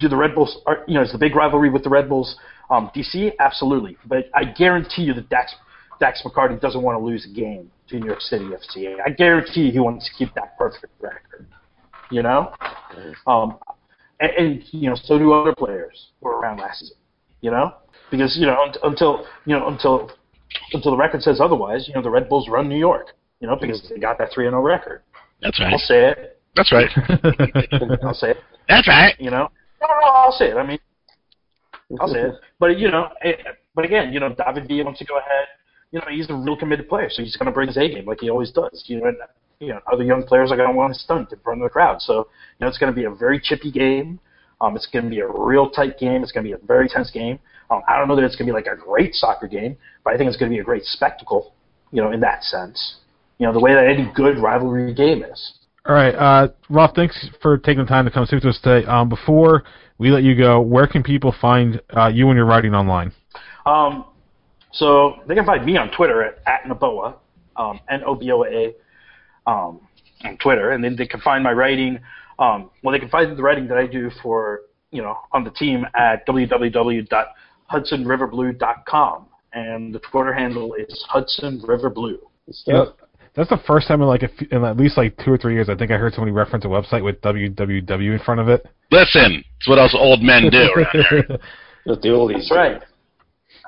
S4: do the Red Bulls? Are, you know, is the big rivalry with the Red Bulls um, DC? Absolutely, but I guarantee you that Dax Dax McCarty doesn't want to lose a game to New York City FC. I guarantee you he wants to keep that perfect record. You know, um, and, and you know so do other players who were around last season. You know, because you know un- until you know until until the record says otherwise, you know the Red Bulls run New York. You know because they got that three and zero record.
S3: That's right.
S4: I'll say it.
S3: That's right.
S4: I'll say it.
S3: That's right.
S4: You know, no, no, no, I'll say it. I mean, I'll say it. But you know, it, but again, you know, David Villa wants to go ahead. You know, he's a real committed player, so he's going to bring his A game like he always does. You know, and, you know, other young players are going to want to stunt in front of the crowd. So, you know, it's going to be a very chippy game. Um, it's going to be a real tight game. It's going to be a very tense game. Um, I don't know that it's going to be like a great soccer game, but I think it's going to be a great spectacle. You know, in that sense. You know, the way that any good rivalry game is.
S1: All right, uh, Rolf, thanks for taking the time to come speak to us today. Um, before we let you go, where can people find uh, you and your writing online?
S4: Um, so they can find me on Twitter at, at Noboa, um, N-O-B-O-A, um, on Twitter, and then they can find my writing. Um, well, they can find the writing that I do for you know on the team at www.hudsonriverblue.com, and the Twitter handle is Hudson River Blue.
S1: You know, that's the first time in like a few, in at least like two or three years I think I heard somebody reference a website with www in front of it.
S3: Listen, it's what us old men do around here.
S2: That's the oldies.
S4: That's right.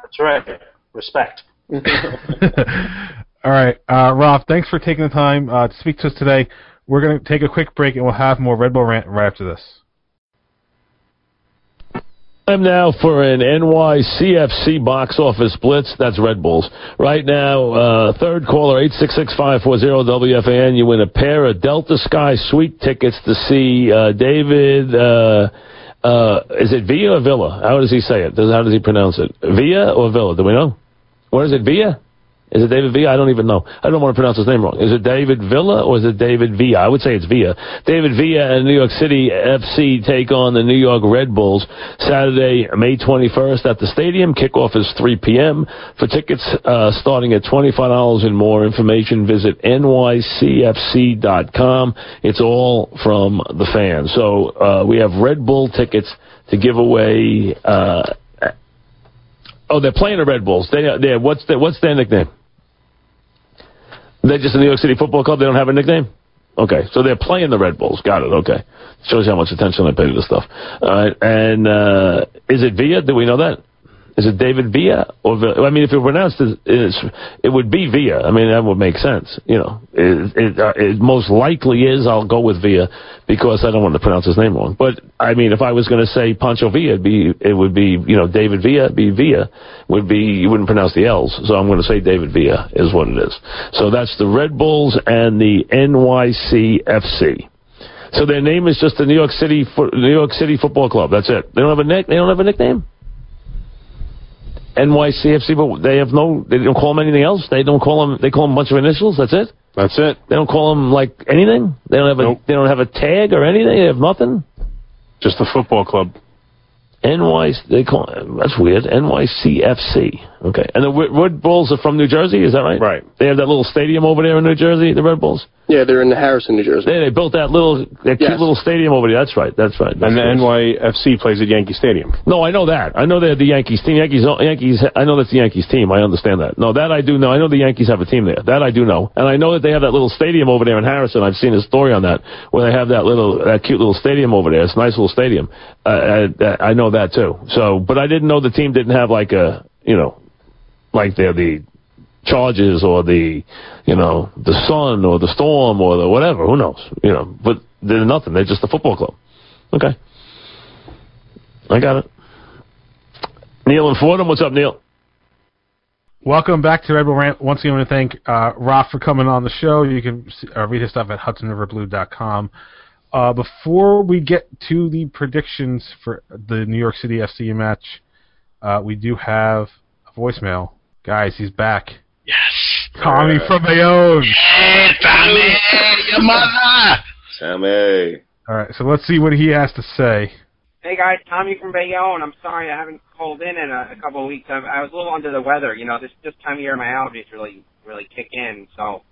S4: That's right. Respect.
S1: All right, uh, Rolf, thanks for taking the time uh, to speak to us today. We're going to take a quick break and we'll have more Red Bull rant right after this.
S5: Time now for an NYCFC box office blitz. That's Red Bulls. Right now, uh, third caller, 866-540-WFAN. You win a pair of Delta Sky suite tickets to see uh, David, uh, uh, is it Villa or Villa? How does he say it? How does he pronounce it? Villa or Villa? Do we know? What is it, Villa? Is it David Villa? I don't even know. I don't want to pronounce his name wrong. Is it David Villa or is it David Villa? I would say it's Villa. David Villa and New York City FC take on the New York Red Bulls Saturday, May 21st at the stadium. Kickoff is 3 p.m. For tickets uh, starting at $25 and more information, visit nycfc.com. It's all from the fans. So uh, we have Red Bull tickets to give away. Uh, oh, they're playing the Red Bulls. They, they, what's, their, what's their nickname? They're just a New York City Football Club. They don't have a nickname. Okay, so they're playing the Red Bulls. Got it. Okay, shows you how much attention I pay to this stuff. All right, and uh, is it Villa? Do we know that? Is it David Villa or Villa? I mean, if it pronounced as it would be Villa. I mean, that would make sense. You know, it, it, uh, it most likely is. I'll go with Villa because I don't want to pronounce his name wrong. But I mean, if I was going to say Pancho Villa, it'd be it would be you know David Villa. Be Villa would be you wouldn't pronounce the L's. So I'm going to say David Villa is what it is. So that's the Red Bulls and the NYCFC. So their name is just the New York City New York City Football Club. That's it. They don't have a nick. They don't have a nickname. NYCFC, but they have no. They don't call them anything else. They don't call them. They call them a bunch of initials. That's it.
S2: That's it.
S5: They don't call them like anything. They don't have a.
S2: Nope.
S5: They don't have a tag or anything. They have nothing.
S2: Just the football club.
S5: NY. They call. That's weird. NYCFC. Okay. And the Red- Red Bulls are from New Jersey. Is that right?
S2: Right.
S5: They have that little stadium over there in New Jersey. The Red Bulls.
S6: Yeah, they're in Harrison, New Jersey.
S5: They they built that little that cute little stadium over there. That's right. That's right. That's
S7: And the
S5: right.
S7: NYFC plays at Yankee Stadium.
S5: No, I know that. I know they're the Yankees team. Yankees, Yankees. I know that's the Yankees team. I understand that. No, that I do know. I know the Yankees have a team there. That I do know, and I know that they have that little stadium over there in Harrison. I've seen a story on that where they have that little, that cute little stadium over there. It's a nice little stadium. Uh, I, I know that too. So, but I didn't know the team didn't have like a, you know, like they're the Chargers or the, you know, the Sun or the Storm or the whatever. Who knows? You know, but they're nothing. They're just a football club. Okay. I got it. Neil and Fordham, what's up, Neil?
S1: Welcome back to Red Bull Rant. Once again, I want to thank uh, Roth for coming on the show. You can uh, read his stuff at HudsonRiverBlue.com. Uh, before we get to the predictions for the New York City FC match, uh, we do have a voicemail. Guys, he's back.
S3: Yes.
S1: Tommy
S2: Yeah.
S1: from Bayonne.
S3: Hey, Tommy, your mother.
S2: Sammy.
S1: All right, so let's see what he has to say.
S8: Hey guys, Tommy from Bayonne. I'm sorry I haven't called in in a, a couple of weeks. I, I was a little under the weather. You know, this this time of year my allergies really really kick in, so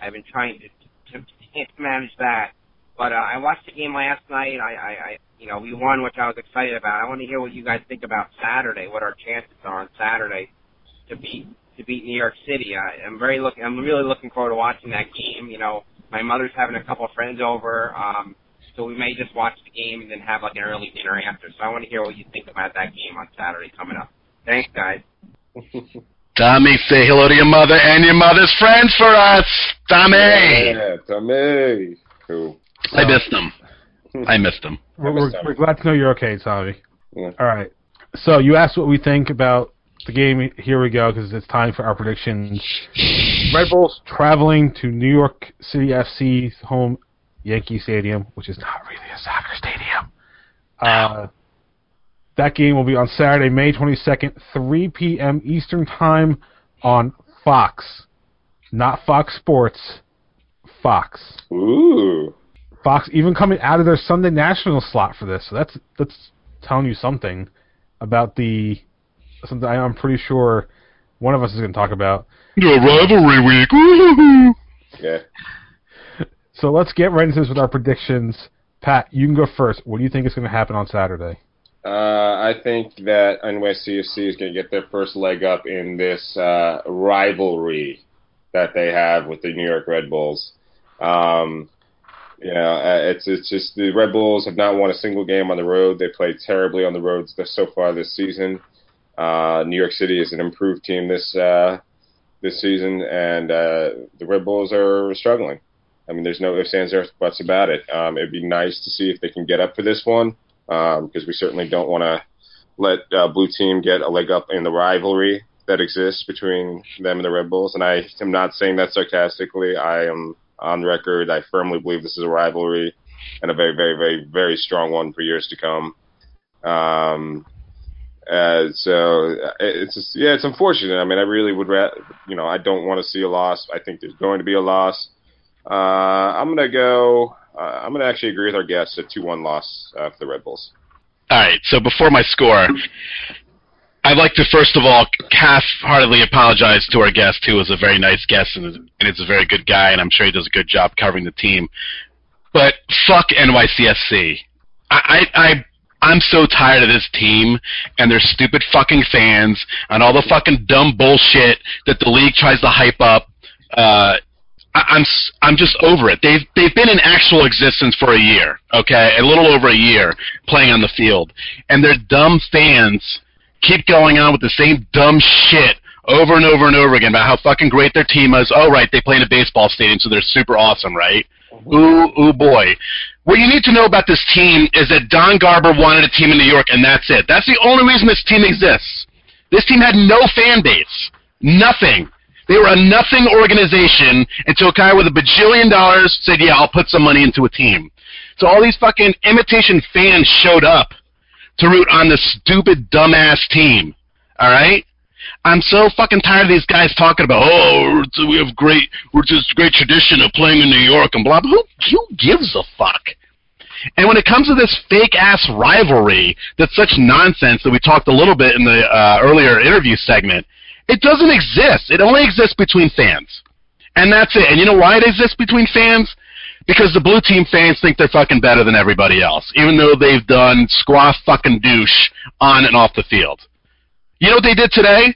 S8: I've been trying to to, to manage that. But uh, I watched the game last night. I, I, I you know we won, which I was excited about. I want to hear what you guys think about Saturday. What our chances are on Saturday to beat to beat New York City. I, I'm very looking. I'm really looking forward to watching that game. You know, my mother's having a couple of friends over. Um, so we may just watch the game and then have like an early dinner after. So I want to hear what you think about that game on Saturday coming up. Thanks, guys.
S3: Tommy, say hello to your mother and your mother's friends for us. Tommy.
S2: Yeah, Tommy. Cool.
S3: I missed them. I missed them.
S1: We're, we're, we're glad to know you're okay, Tommy.
S2: Yeah.
S1: All right. So you asked what we think about the game. Here we go because it's time for our predictions. Red Bulls traveling to New York City FC's home Yankee Stadium, which is not really a soccer stadium. Uh, that game will be on Saturday, May 22nd, 3 p.m. Eastern Time on Fox. Not Fox Sports, Fox.
S2: Ooh.
S1: Fox even coming out of their Sunday national slot for this. So that's that's telling you something about the something I'm pretty sure one of us is going to talk about.
S3: The rivalry week. Woo-hoo-hoo.
S2: Yeah.
S1: So let's get right into this with our predictions. Pat, you can go first. What do you think is going to happen on Saturday?
S2: Uh, I think that NYCFC is going to get their first leg up in this uh, rivalry that they have with the New York Red Bulls. Um, you know, uh, it's it's just the Red Bulls have not won a single game on the road. They played terribly on the road so far this season. Uh, New York City is an improved team this uh, this season, and uh, the Red Bulls are struggling. I mean, there's no ifs, ands, or buts about it. Um, it'd be nice to see if they can get up for this one, because we certainly don't want to let uh, Blue Team get a leg up in the rivalry that exists between them and the Red Bulls. And I am not saying that sarcastically. I am on record. I firmly believe this is a rivalry and a very, very, very, very strong one for years to come. Um, uh, so it's just, yeah, it's unfortunate. I mean, I really would, ra- you know, I don't want to see a loss. I think there's going to be a loss. Uh, I'm gonna go. Uh, I'm gonna actually agree with our guest. A two-one loss uh, for the Red Bulls.
S3: All right. So before my score, I'd like to first of all half-heartedly apologize to our guest, who was a very nice guest and is, and is a very good guy, and I'm sure he does a good job covering the team. But fuck NYCFC. I, I, I I'm so tired of this team and their stupid fucking fans and all the fucking dumb bullshit that the league tries to hype up. Uh, I, I'm s- I'm just over it. They've they've been in actual existence for a year, okay, a little over a year playing on the field, and their dumb fans keep going on with the same dumb shit over and over and over again about how fucking great their team is. Oh right, they play in a baseball stadium, so they're super awesome, right? Ooh, ooh boy. What you need to know about this team is that Don Garber wanted a team in New York, and that's it. That's the only reason this team exists. This team had no fan base. Nothing. They were a nothing organization until a guy with a bajillion dollars said, yeah, I'll put some money into a team. So all these fucking imitation fans showed up to root on this stupid, dumbass team. All right? I'm so fucking tired of these guys talking about, oh, we have great, we're just great tradition of playing in New York and blah, blah. Who, who gives a fuck? And when it comes to this fake ass rivalry that's such nonsense that we talked a little bit in the uh, earlier interview segment, it doesn't exist. It only exists between fans. And that's it. And you know why it exists between fans? Because the blue team fans think they're fucking better than everybody else, even though they've done squaw fucking douche on and off the field. You know what they did today?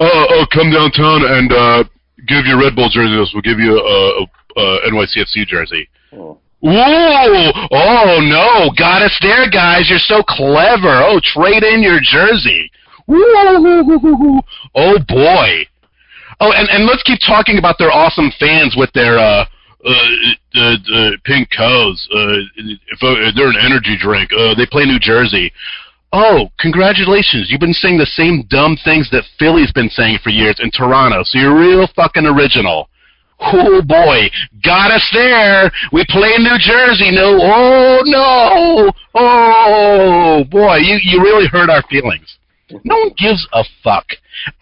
S3: Oh, oh, come downtown and uh, give your Red Bull jersey. to us. We'll give you a, a, a NYCFC jersey.
S2: Oh.
S3: Whoa! Oh no! Got us there, guys. You're so clever. Oh, trade in your jersey. Woo! Oh boy. Oh, and and let's keep talking about their awesome fans with their uh uh, uh, uh pink cows. Uh, if uh, they're an energy drink. Uh, they play New Jersey. Oh, congratulations! You've been saying the same dumb things that Philly's been saying for years in Toronto. So you're real fucking original. Oh boy, got us there. We play in New Jersey. No, oh no, oh boy, you you really hurt our feelings. No one gives a fuck.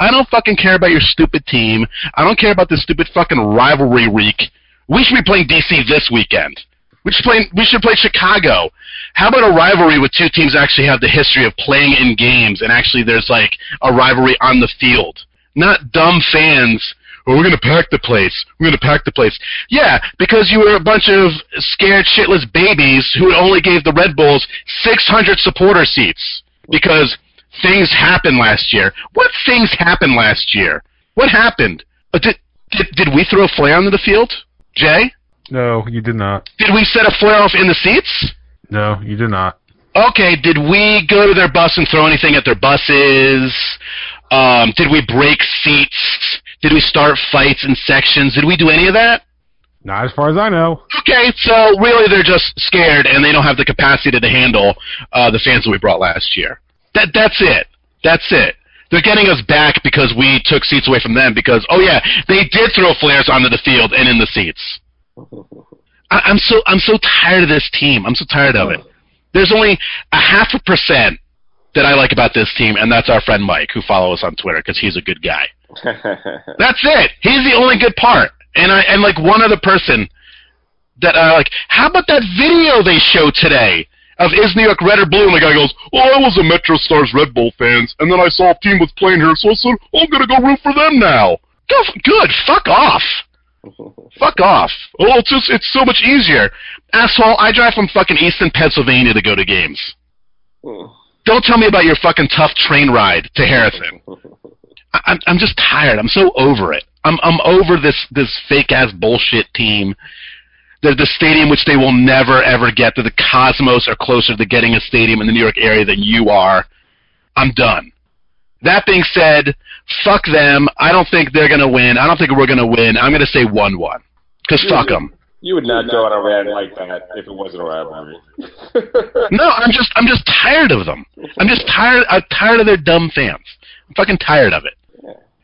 S3: I don't fucking care about your stupid team. I don't care about this stupid fucking rivalry week. We should be playing DC this weekend. We should play. We should play Chicago. How about a rivalry with two teams that actually have the history of playing in games and actually there's like a rivalry on the field, not dumb fans. Oh, we're gonna pack the place. We're gonna pack the place. Yeah, because you were a bunch of scared shitless babies who only gave the Red Bulls 600 supporter seats because things happened last year. What things happened last year? What happened? Uh, did, did did we throw a flare onto the field, Jay?
S1: No, you did not.
S3: Did we set a flare off in the seats?
S1: No, you did not.
S3: Okay, did we go to their bus and throw anything at their buses? Um, did we break seats? Did we start fights in sections? Did we do any of that?
S1: Not as far as I know.
S3: Okay, so really they're just scared and they don't have the capacity to handle uh, the fans that we brought last year. That that's it. That's it. They're getting us back because we took seats away from them because oh yeah, they did throw flares onto the field and in the seats. I, I'm so I'm so tired of this team. I'm so tired of it. There's only a half a percent that I like about this team, and that's our friend Mike, who follows us on Twitter because he's a good guy. That's it. He's the only good part. And I and like one other person that I like. How about that video they showed today of is New York red or blue? And the guy goes, "Oh, I was a MetroStars Red Bull fans, and then I saw a team was playing here, so I said oh, I'm gonna go root for them now." Go, good. Fuck off. Fuck off. Oh, it's just it's so much easier. Asshole, I drive from fucking Easton, Pennsylvania to go to games. Don't tell me about your fucking tough train ride to Harrison. I- I'm I'm just tired. I'm so over it. I'm I'm over this this fake ass bullshit team. The the stadium which they will never ever get. That the Cosmos are closer to getting a stadium in the New York area than you are. I'm done. That being said, fuck them. I don't think they're gonna win. I don't think we're gonna win. I'm gonna say one one. Cause fuck them.
S2: You would not go on a rant like that if it wasn't a rivalry.
S3: No, I'm just I'm just tired of them. I'm just tired. I'm tired of their dumb fans. I'm fucking tired of it.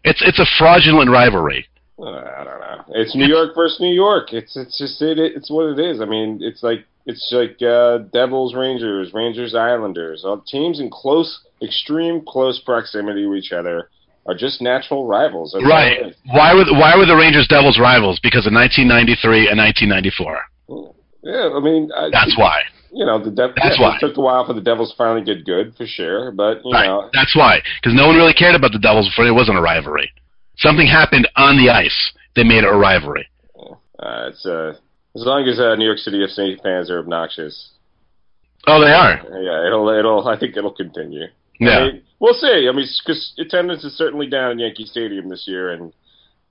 S3: It's it's a fraudulent rivalry.
S2: Uh, I don't know. It's New York versus New York. It's it's just it, it's what it is. I mean, it's like it's like uh, Devils Rangers, Rangers Islanders. All teams in close, extreme close proximity to each other are just natural rivals.
S3: Right.
S2: is.
S3: Why were the, why were the Rangers Devils rivals? Because of 1993 and 1994.
S2: Yeah, I mean, I,
S3: That's why.
S2: you know the Devils.
S3: That's why.
S2: It took a while for the Devils to finally get good, for sure. But you
S3: Right.
S2: know,
S3: That's why. Because no one really cared about the Devils before it wasn't a rivalry. Something happened on the ice. They made it a rivalry.
S2: uh, it's uh, as long as uh, New York City FC fans are obnoxious.
S3: Oh, they are.
S2: Yeah, it'll it'll. I think it'll continue.
S3: Yeah.
S2: I mean, we'll see. I mean, because attendance is certainly down in Yankee Stadium this year, and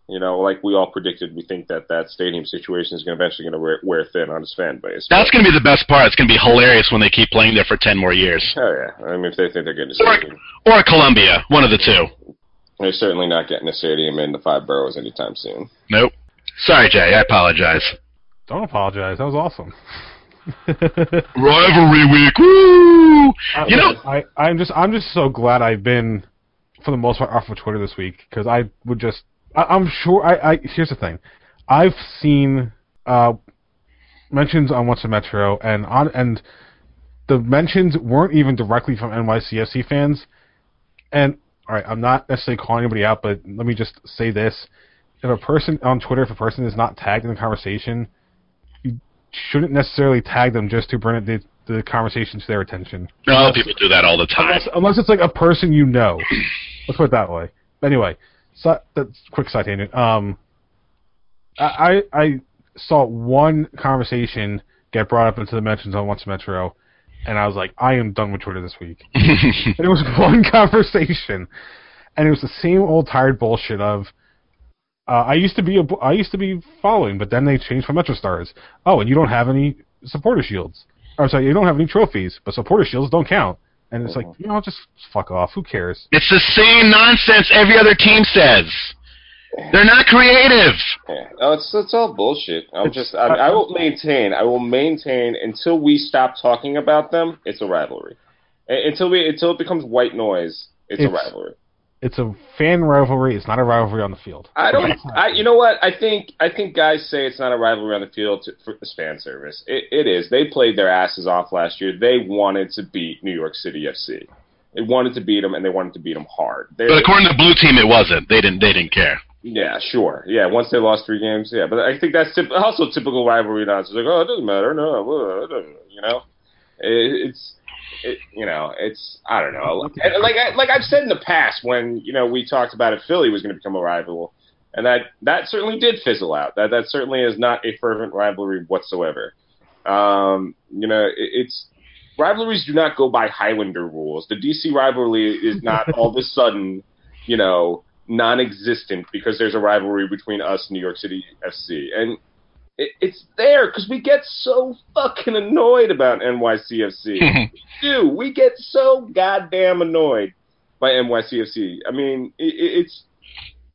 S2: you know, like we all predicted, we think that that stadium situation is going eventually going to wear, wear thin on its fan base.
S3: That's going to be the best part. It's going to be hilarious when they keep playing there for 10 more years.
S2: Oh yeah, I mean, if they think they're getting a
S3: Or,
S2: stadium,
S3: or Columbia. One of the two.
S2: they're certainly not getting a stadium in the five boroughs anytime soon.
S3: Nope. Sorry, Jay. I apologize.
S1: Don't apologize. That was awesome.
S3: Rivalry week. Woo! You know,
S1: I, I'm just I'm just so glad I've been, for the most part, off of Twitter this week because I would just I, I'm sure I, I here's the thing, I've seen uh, mentions on Once a Metro and on and the mentions weren't even directly from NYCFC fans, and all right, I'm not necessarily calling anybody out, but let me just say this: if a person on Twitter, if a person is not tagged in the conversation, shouldn't necessarily tag them just to bring it, the, the conversation to their attention.
S3: oh, people do that all the time.
S1: Unless, unless it's like a person you know. Let's put it that way. Anyway, so that's quick side tangent. Um, I I I saw one conversation get brought up into the mentions on Once Metro, and I was like, I am done with Twitter this week. and it was one conversation, and it was the same old tired bullshit of. Uh, I used to be a, I used to be following, but then they changed from MetroStars. Oh, and you don't have any supporter shields. Or sorry, you don't have any trophies, but supporter shields don't count. And it's like, you know, just fuck off. Who cares?
S3: It's the same nonsense every other team says. They're not creative.
S2: Yeah, no, it's it's all bullshit. I'm just I, I will maintain I will maintain until we stop talking about them. It's a rivalry. Until we until it becomes white noise. It's, a rivalry.
S1: It's a fan rivalry. It's not a rivalry on the field.
S2: I don't. I, you know what? I think. I think guys say it's not a rivalry on the field to, for this fan service. It, it is. They played their asses off last year. They wanted to beat New York City FC. They wanted to beat them, and they wanted to beat them hard. They,
S3: But according to the Blue Team, it wasn't. They didn't. They didn't care.
S2: yeah, sure. Yeah, once they lost three games, yeah. But I think that's typ- also typical rivalry now. It's like, oh, it doesn't matter. No, it doesn't, you know, it, it's. It, you know, it's I don't know. And like I, like I've said in the past when you know we talked about if Philly was going to become a rival, and that that certainly did fizzle out. That that certainly is not a fervent rivalry whatsoever. Um, you know, it, it's rivalries do not go by Highlander rules. The DC rivalry is not all of a sudden, you know, non-existent because there's a rivalry between us and New York City FC, and it, it's there because we get so fucking annoyed about NYCFC. we do. We get so goddamn annoyed by NYCFC. I mean, it, it, it's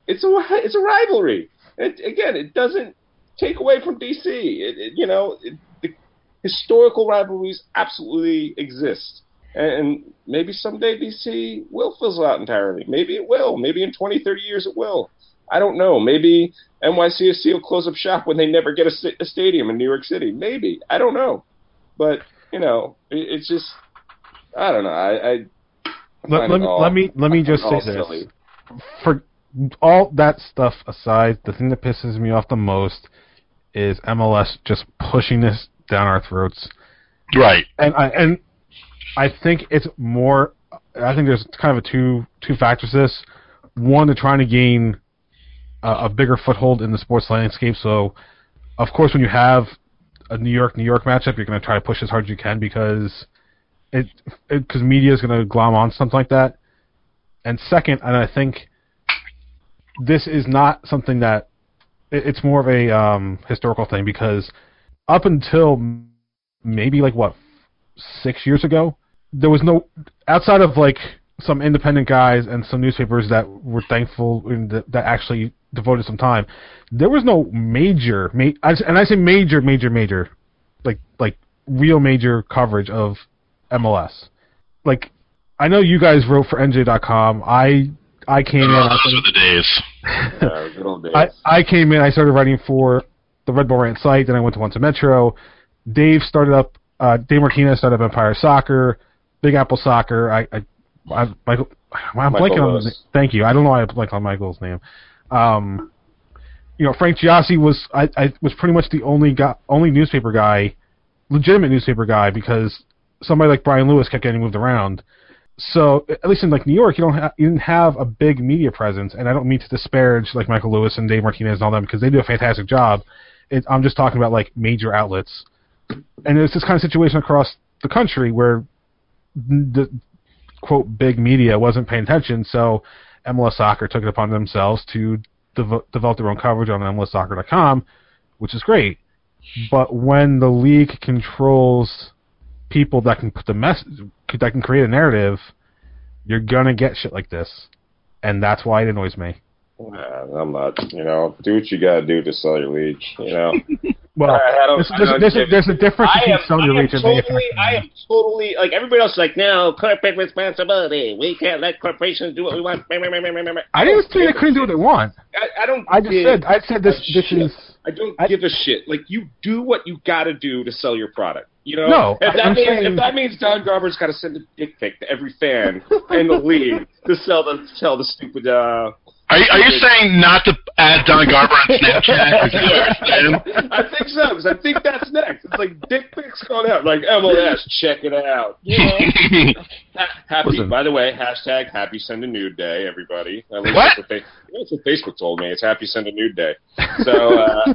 S2: it's a it's a rivalry. It, again, it doesn't take away from DC. It, you know, it, the historical rivalries absolutely exist. and maybe someday DC will fizzle out entirely. Maybe it will. Maybe in 20, 30 years it will. I don't know. Maybe NYCFC will close up shop when they never get a, sta- a stadium in New York City. Maybe I don't know, but you know, it, it's just I don't know. I, I I
S1: Let, let me
S2: all-
S1: let me let me just say this.
S2: silly.
S1: For all that stuff aside, the thing that pisses me off the most is MLS just pushing this down our throats.
S3: Right.
S1: and I and I think it's more. I think there's kind of a two two factors to this. One, they're trying to gain a, a bigger foothold in the sports landscape. So, of course, when you have a New York New York matchup, you're going to try to push as hard as you can because it because media is going to glom on something like that. And second, and I think this is not something that it, it's more of a um, historical thing because up until maybe like what six years ago, there was no outside of like some independent guys and some newspapers that were thankful and that, that actually devoted some time. There was no major, ma- and I say major, major, major, like like real major coverage of MLS. Like I know you guys wrote for NJ.com. I I came in.
S3: Oh,
S1: I
S3: those were the days.
S2: Yeah, good old days.
S1: I, I came in, I started writing for the Red Bull Rant site, then I went to Once a Metro. Dave started up, uh, Dave Martinez started up Empire Soccer, Big Apple Soccer. I, I, I Michael, I'm
S2: Michael
S1: blanking on the, thank you. I don't know why I blanked on Michael's name. Um, you know, Frank Giase was, I, I was pretty much the only guy, only newspaper guy, legitimate newspaper guy because somebody like Brian Lewis kept getting moved around. So at least in like New York, you don't ha- you didn't have a big media presence, and I don't mean to disparage like Michael Lewis and Dave Martinez and all them because they do a fantastic job. It, I'm just talking about like major outlets, and it's this kind of situation across the country where the quote big media wasn't paying attention, so MLS Soccer took it upon themselves to dev- develop their own coverage on MLSsoccer.com, which is great. But when the league controls people that can put the mess that can create a narrative, you're gonna get shit like this, and that's why it annoys me.
S2: Nah, I'm not. You know, do what you gotta do to sell your league. You know.
S1: Well,
S2: I
S1: there's,
S2: I
S1: there's,
S2: don't
S1: there's, a, there's a difference
S6: I
S1: between
S6: am,
S1: selling your
S6: I am
S1: reach and
S6: totally, I am totally like everybody else. is Like no corporate responsibility. We can't let corporations do what we want.
S1: I didn't say they couldn't do what they want.
S2: I, I don't.
S1: I just said I said this. This
S2: shit.
S1: is
S2: I don't
S1: I-
S2: give a shit. Like you do what you gotta do to sell your product. You know.
S1: No,
S2: If
S1: I-
S2: that
S1: I'm
S2: means
S1: saying-
S2: if that means Don Garber's got to send a dick pic to every fan in the league to sell the sell the stupid. uh
S3: Are you, are you saying not to add Don Garber on Snapchat? Is that what you're saying?
S2: I think so because I think that's next. It's like dick pics going out, like MLS, check it out. You know? Happy.
S1: Listen.
S2: By the way, hashtag Happy Send a Nude Day, everybody. At least
S3: What?
S2: That's what, they, that's what Facebook told me. It's Happy Send a Nude Day. So uh,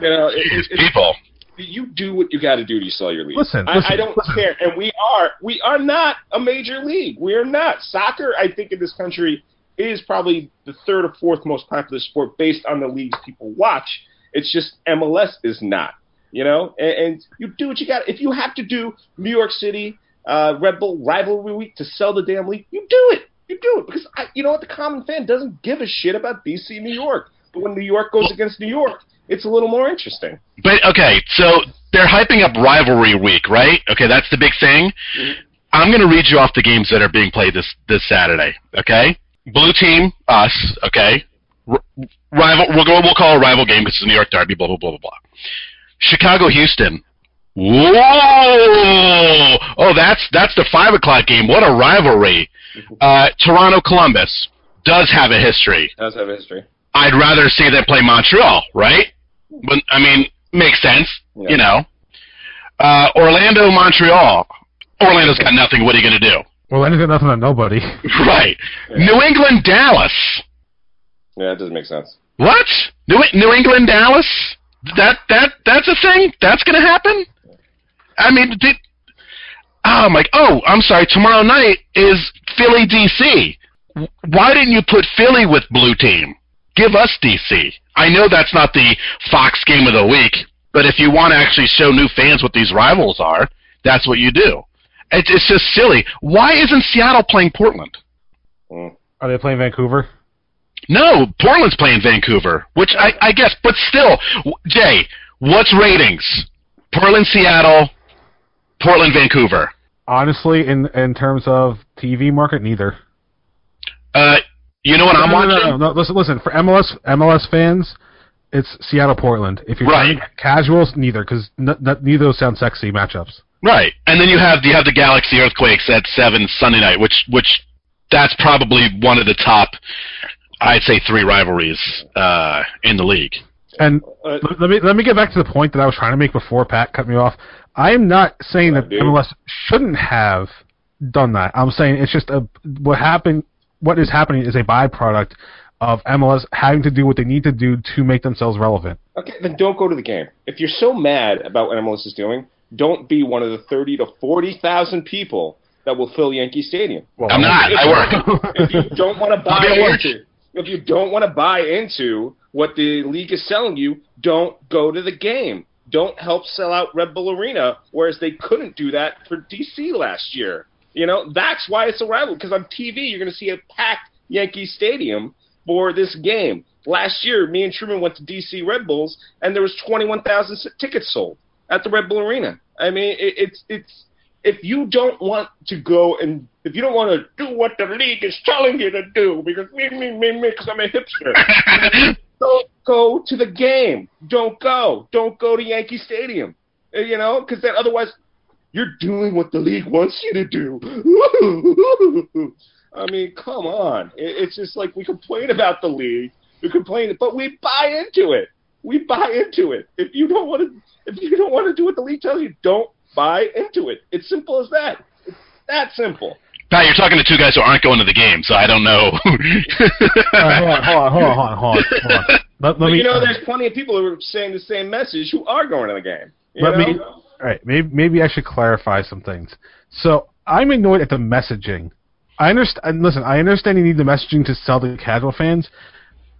S2: you know, it, it,
S3: These
S2: it's
S3: people.
S2: you do what you got to do to sell your league.
S1: Listen,
S2: I,
S1: listen,
S2: I don't
S1: listen.
S2: care, and we are we are not a major league. We are not soccer. I think in this country is probably the third or fourth most popular sport based on the leagues people watch. It's just MLS is not. You know, and, and you do what you got. If you have to do New York City uh, Red Bull rivalry week to sell the damn league, you do it. You do it because I, you know what? The common fan doesn't give a shit about DC, New York. But when New York goes against New York, it's a little more interesting.
S3: But okay, so they're hyping up rivalry week, right? Okay, that's the big thing. I'm going to read you off the games that are being played this this Saturday. Okay, blue team, us. Okay, R- rival. We'll go. We'll call it a rival game because it's a New York Derby. Blah blah blah blah blah. Chicago, Houston. Whoa! Oh, that's that's the five o'clock game. What a rivalry! Uh, Toronto, Columbus does have a history.
S2: Does have a history.
S3: I'd rather see them play Montreal, right? But I mean, makes sense,
S2: Yeah.
S3: you know. Uh, Orlando, Montreal. Orlando's got nothing. What are you going to do?
S1: Well, anything nothing on nobody.
S3: Right. New England, Dallas.
S2: Yeah, that doesn't make sense.
S3: What? New New England, Dallas? That that that's a thing. That's going to happen. I mean, did, oh my. Oh, I'm sorry. Tomorrow night is Philly, DC. Why didn't you put Philly with blue team? Give us DC. I know that's not the Fox game of the week, but if you want to actually show new fans what these rivals are, that's what you do. It's, it's just silly. Why isn't Seattle playing Portland?
S2: Mm.
S1: Are they playing Vancouver?
S3: No, Portland's playing Vancouver, which I, I guess, but still, Jay, what's ratings? Portland, Seattle, Portland, Vancouver.
S1: Honestly, in in terms of TV market, neither.
S3: Uh, you know what I'm
S1: no, no,
S3: watching?
S1: no, no, no, Listen, listen. For MLS MLS fans, it's Seattle Portland. If you're
S3: Right.
S1: trying to get casuals, neither, because n- n- neither of those sound sexy matchups.
S3: Right, and then you have you have the Galaxy Earthquakes at seven Sunday night, which which that's probably one of the top, I'd say, three rivalries uh, in the league.
S1: And
S2: Uh,
S1: let- let me let me get back to the point that I was trying to make before Pat cut me off. I am not saying that
S2: dude.
S1: MLS shouldn't have done that. I'm saying it's just a what happened. What is happening is a byproduct of MLS having to do what they need to do to make themselves relevant.
S2: Okay, then don't go to the game. If you're so mad about what MLS is doing, don't be one of the thirty to forty thousand people that will fill Yankee Stadium.
S1: Well,
S3: I'm not. I work.
S2: if you don't want to buy
S3: I'll be at work.
S2: into, if you don't want to buy into what the league is selling you, don't go to the game. Don't help sell out Red Bull Arena, whereas they couldn't do that for DC last year. You know, that's why it's a rival. Because on TV, you're going to see a packed Yankee Stadium for this game. Last year, me and Truman went to DC Red Bulls, and there was 21,000 s- tickets sold at the Red Bull Arena. I mean, it, it's it's if you don't want to go and if you don't want to do what the league is telling you to do because me me me me because I'm a hipster, don't go to the game. Don't go. Don't go to Yankee Stadium. Uh, You know, because then otherwise you're doing what the league wants you to do. I mean, come on. It, it's just like we complain about the league, we complain, but we buy into it. We buy into it. If you don't want to, if you don't want to do what the league tells you, don't buy into it. It's simple as that. It's that simple.
S3: Pat, you're talking to two guys who aren't going to the game, so I don't know.
S1: All right, hold on, hold on, hold on, hold on, hold on. Hold. Let, let
S2: But
S1: me,
S2: you know, uh, there's plenty of people who are saying the same message who are going to the game. You
S1: Let
S2: know?
S1: me. All right, maybe maybe I should clarify some things. So I'm annoyed at the messaging. I understand. Listen, I understand you need the messaging to sell to casual fans.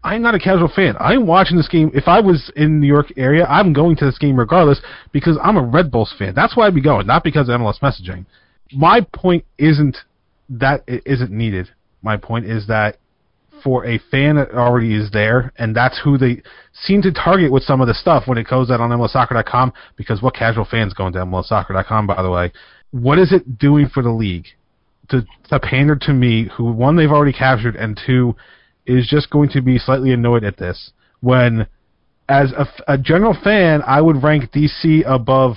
S1: I'm not a casual fan. I'm watching this game. If I was in New York area, I'm going to this game regardless because I'm a Red Bulls fan. That's why I'd be going, not because of MLS messaging. My point isn't that it isn't needed. My point is that for a fan that already is there, and that's who they seem to target with some of the stuff when it goes out on MLSsoccer.com, because what casual fans going to MLSsoccer.com, by the way? What is it doing for the league? To, to pander to me, who, one, they've already captured, and two, is just going to be slightly annoyed at this. When, as a, a general fan, I would rank DC above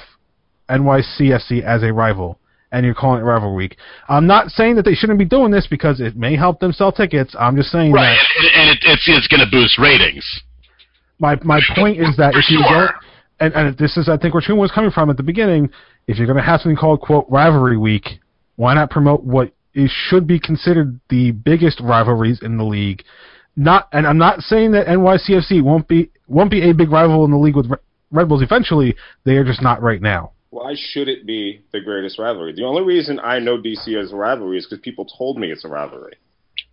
S1: NYCFC as a rival and you're calling it rival week. I'm not saying that they shouldn't be doing this because it may help them sell tickets. I'm just saying
S3: right,
S1: that
S3: and, and it, it's it's going to boost ratings.
S1: my my point is that if you
S3: Sure.
S1: don't, and, and this is I think where Truman was coming from at the beginning. If you're going to have something called quote rivalry week, why not promote what should be considered the biggest rivalries in the league? Not, and I'm not saying that NYCFC won't be won't be a big rival in the league with Red Bulls eventually. They are just not right now.
S2: Why should it be the greatest rivalry? The only reason I know DC as a rivalry is because people told me it's a rivalry.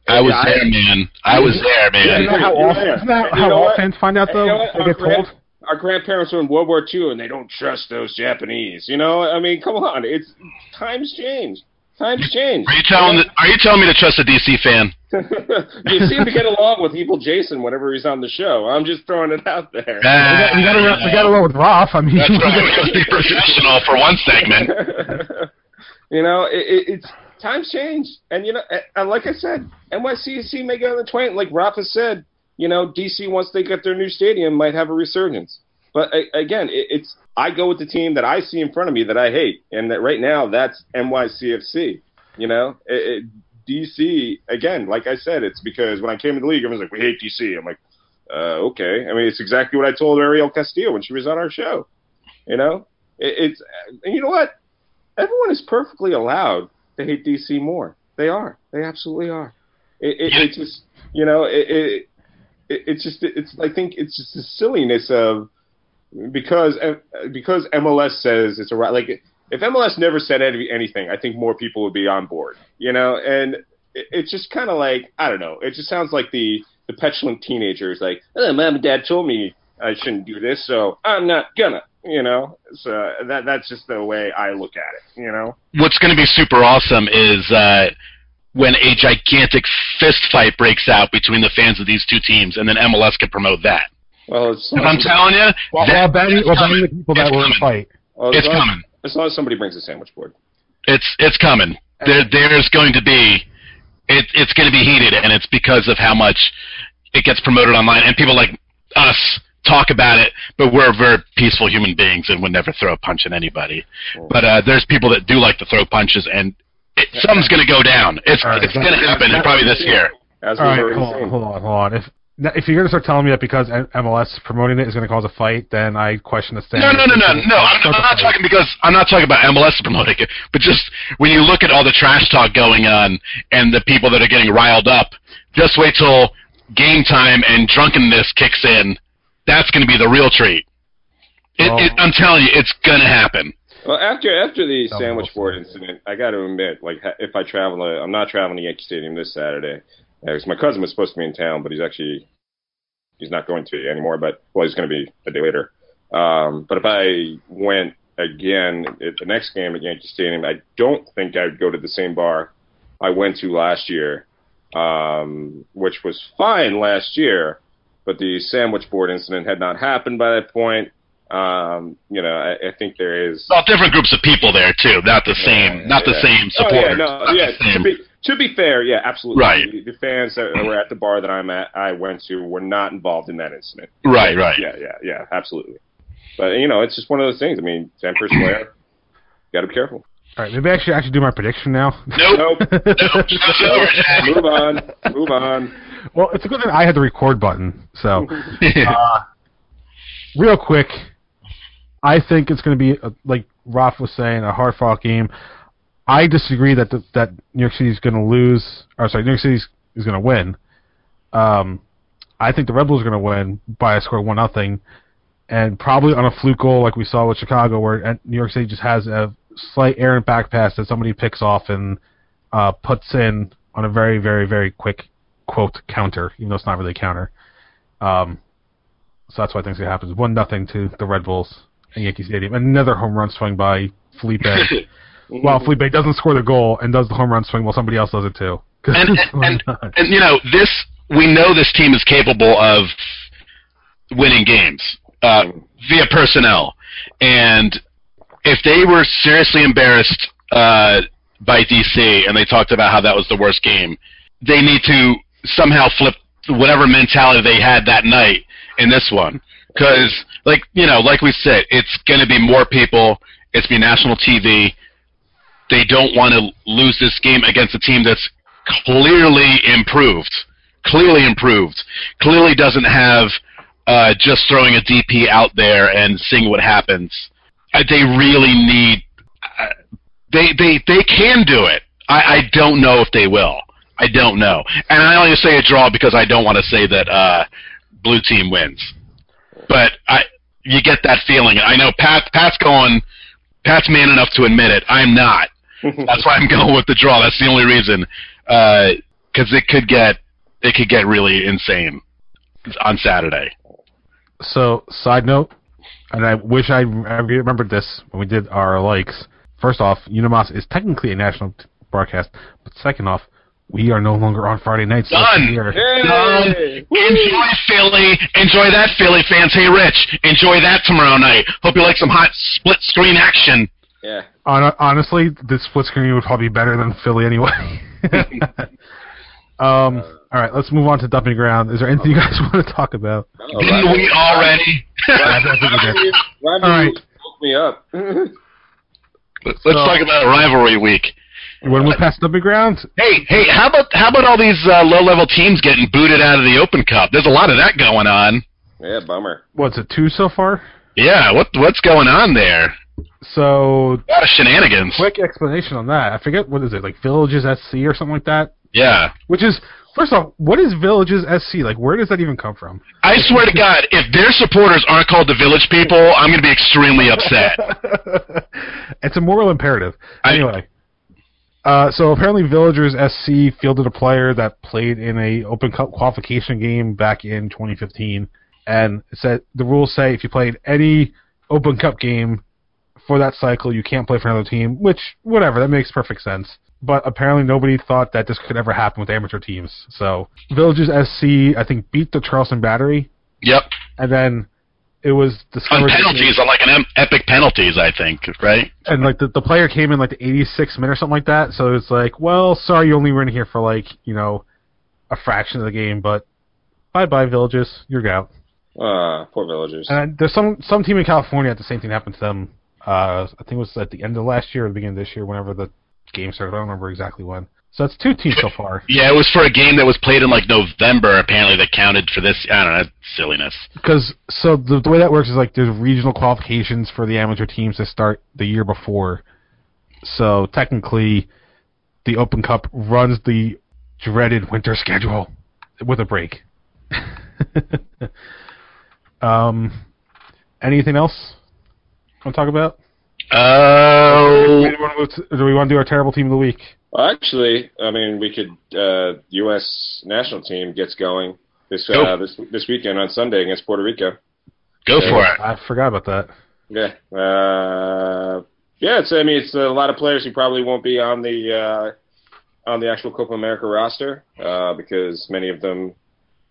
S3: I was
S2: Yeah,
S3: there, man. I was there, man.
S1: Isn't that how
S2: Yeah,
S1: all, isn't that
S2: And you
S1: how
S2: know
S1: all
S2: what?
S1: fans find out though?
S2: you know
S1: they
S2: Our
S1: get told.
S2: Our grandparents were in World War II and they don't trust those Japanese. You know, I mean, come on. It's times change. Times change.
S3: Are you telling Are you telling me to trust a DC fan?
S2: you seem to get along with Evil Jason whenever he's on the show. I'm just throwing it out there.
S1: We got, we got to we got to roll with Roth. I mean,
S3: That's right. Let's be professional for one segment.
S2: you know, it, it, it's times change, and you know, and- and like I said, NYCFC may get on the train. Like Rafa said, you know, DC once they get their new stadium might have a resurgence. But again, it's I go with the team that I see in front of me that I hate, and that right now that's NYCFC. You know, it, it, DC again, like I said, it's because when I came in the league, everyone's like, "We hate DC." I'm like, uh, "Okay." I mean, it's exactly what I told Ariel Castillo when she was on our show. You know, it, it's and you know what? Everyone is perfectly allowed to hate DC more. They are. They absolutely are. It, it, just, you know, it, it, it it's just, it's. I think it's just the silliness of because because MLS says it's a right. Like if MLS never said any, anything, I think more people would be on board. You know, and it, it's just kind of like I don't know. It just sounds like the the petulant teenager is like, oh, mom and dad told me I shouldn't do this, so I'm not gonna. You know, so that that's just the way I look at it. You know.
S3: What's going to be super awesome is uh, when a gigantic fist fight breaks out between the fans of these two teams, and then MLS can promote that.
S2: Well, it's
S3: I'm telling you,
S1: while,
S3: that,
S1: while banning,
S3: that's
S1: while banning the
S3: coming.
S1: people that
S3: It's
S1: were in the
S3: coming.
S1: fight.
S2: well,
S3: It's
S2: as long,
S3: coming.
S2: As long as somebody brings a sandwich board.
S3: It's it's coming. There there's going to be it, it's going to be heated, and it's because of how much it gets promoted online, and people like us talk about it, but we're very peaceful human beings and would never throw a punch at anybody. But uh, there's people that do like to throw punches, and it, something's going to go down. It's
S1: All right.
S3: it's going to happen, and probably this year.
S2: As
S1: All
S2: we've
S1: right,
S2: already
S1: hold on, hold on, hold on. If if you're gonna start telling me that because MLS promoting it is gonna cause a fight, then I question the
S3: No,
S1: standard.
S3: no, no, no, no. I'm, I'm not talking because I'm not talking about MLS promoting it, but just when you look at all the trash talk going on and the people that are getting riled up, just wait till game time and drunkenness kicks in. That's going to be the real treat. It,
S1: Well-
S3: it, I'm telling you, it's going to happen.
S2: Well, after after the
S1: Oh,
S2: sandwich board incident, I got to admit, like if I travel, uh, I'm not traveling to Yankee Stadium this Saturday. Because my cousin was supposed to be in town, but he's actually he's not going to anymore. But well, he's going to be a day later. Um, but if I went again at the next game at Yankee Stadium, I don't think I'd go to the same bar I went to last year, um, which was fine last year. But the sandwich board incident had not happened by that point. Um, you know, I, I think there is.
S3: Well, different groups of people there too, not the same,
S2: Yeah,
S3: not the
S2: yeah.
S3: same
S2: Oh, yeah, no, yeah. To be to be fair, yeah, absolutely.
S3: Right.
S2: The, the fans that were at the bar that I'm at, I went to, were not involved in that incident.
S3: right, right.
S2: Yeah, yeah, yeah, absolutely. But you know, it's just one of those things. I mean, Emperor Square, got to be careful.
S1: All right, maybe I should actually do my prediction now.
S3: Nope.
S2: Nope.
S3: nope. Show's over, Jack.
S2: move on. Move on.
S1: well, it's a good thing I had the record button. So, uh, real quick, I think it's going to be uh like Roth was saying, a hard fought game. I disagree that the, that New York City is going to lose, or sorry, New York City is going to win. Um, I think the Red Bulls are going to win by a score of one nothing, and probably on a fluke goal like we saw with Chicago, where uh, New York City just has a slight errant back pass that somebody picks off and uh, puts in on a very, very, very quick quote counter, even though it's not really a counter. Um, so that's why I think it's gonna happen. One nothing to the Red Bulls at Yankee Stadium. Another home run swing by Felipe. well, Felipe doesn't score the goal and does the home run swing while somebody else does it too.
S3: and, and, and, and you know this we know this team is capable of winning games uh, via personnel. And if they were seriously embarrassed uh, by DC and they talked about how that was the worst game they need to somehow flip whatever mentality they had that night in this one. Because like you know like we said it's going to be more people it's be national TV they don't want to lose this game against a team that's clearly improved, clearly improved, clearly doesn't have uh, just throwing a DP out there and seeing what happens. Uh, they really need. Uh, they they they can do it. I, I don't know if they will. I don't know, and I only say a draw because I don't want to say that uh, blue team wins. But I, you get that feeling. I know Pat. Pat's going. Pat's man enough to admit it. I'm not. That's why I'm going with the draw. That's the only reason, uh, because it could get it could get really insane on Saturday.
S1: So, side note, and I wish I, I remembered this when we did our likes. First off, Unimas is technically a national t- broadcast, but second off, we are no longer on Friday nights. this
S3: Done.
S1: year.
S3: Done. Enjoy Philly. Enjoy that Philly fans. Hey Rich, enjoy that tomorrow night. Hope you like some hot split screen action.
S2: Yeah.
S1: Hon- honestly, this split screen would probably be better than Philly anyway. um, all right, let's move on to dumping ground. Is there anything you guys want to talk about?
S3: Didn't
S2: rivalry-
S3: we already?
S2: rivalry- rivalry
S1: All right.
S2: woke me up.
S3: Let's talk about rivalry week.
S1: You want to move past dumping ground?
S3: Hey, hey, how about how about all these uh, low-level teams getting booted out of the Open Cup? There's a lot of that going on.
S2: yeah, bummer.
S1: What's it, two so far?
S3: Yeah, what what's going on there?
S1: So,
S3: A lot of shenanigans.
S1: quick explanation on that. I forget what is it, like Villages SC or something like that.
S3: Yeah.
S1: Which is, first off, what is Villages SC? Like, where does that even come from?
S3: I swear to God, if their supporters aren't called the Village People, I'm going to be extremely upset.
S1: it's a moral imperative.
S3: I-
S1: Anyway, uh, so apparently Villagers SC fielded a player that played in a Open Cup qualification game back in 2015, and it said the rules say if you played any Open Cup game for that cycle, you can't play for another team. Which, whatever, that makes perfect sense. But apparently nobody thought that this could ever happen with amateur teams. So Villagers SC, I think, beat the Charleston Battery
S3: Yep.
S1: and then it was
S3: On penalties, on like an em- epic penalties, I think, right?
S1: and like the, the player came in like the 86th minute or something like that. So it's like, well, sorry, you only were in here for like you know a fraction of the game, but bye bye villages, you're out.
S2: Ah, poor villagers.
S1: And there's some some team in California the same thing happened to them. Uh, I think it was at the end of last year or the beginning of this year, whenever the game started. I don't remember exactly when. So that's two teams so far.
S3: Yeah, it was for a game that was played in like November. Apparently, that counted for this. I don't know, silliness.
S1: Because so the, the way that works is like there's regional qualifications for the amateur teams that start the year before. So technically, the Open Cup runs the dreaded winter schedule with a break. um, anything else? Want to talk about?
S3: Oh,
S1: Do we wanna move to- do we want to do our terrible team of the week?
S2: Well, actually, I mean, we could. Uh, U.S. national team gets going this uh, this this weekend on Sunday against Puerto Rico.
S3: go for it.
S1: I forgot about that.
S2: Yeah. Uh, yeah. It's. I mean, it's a lot of players who probably won't be on the uh, on the actual Copa America roster uh, because many of them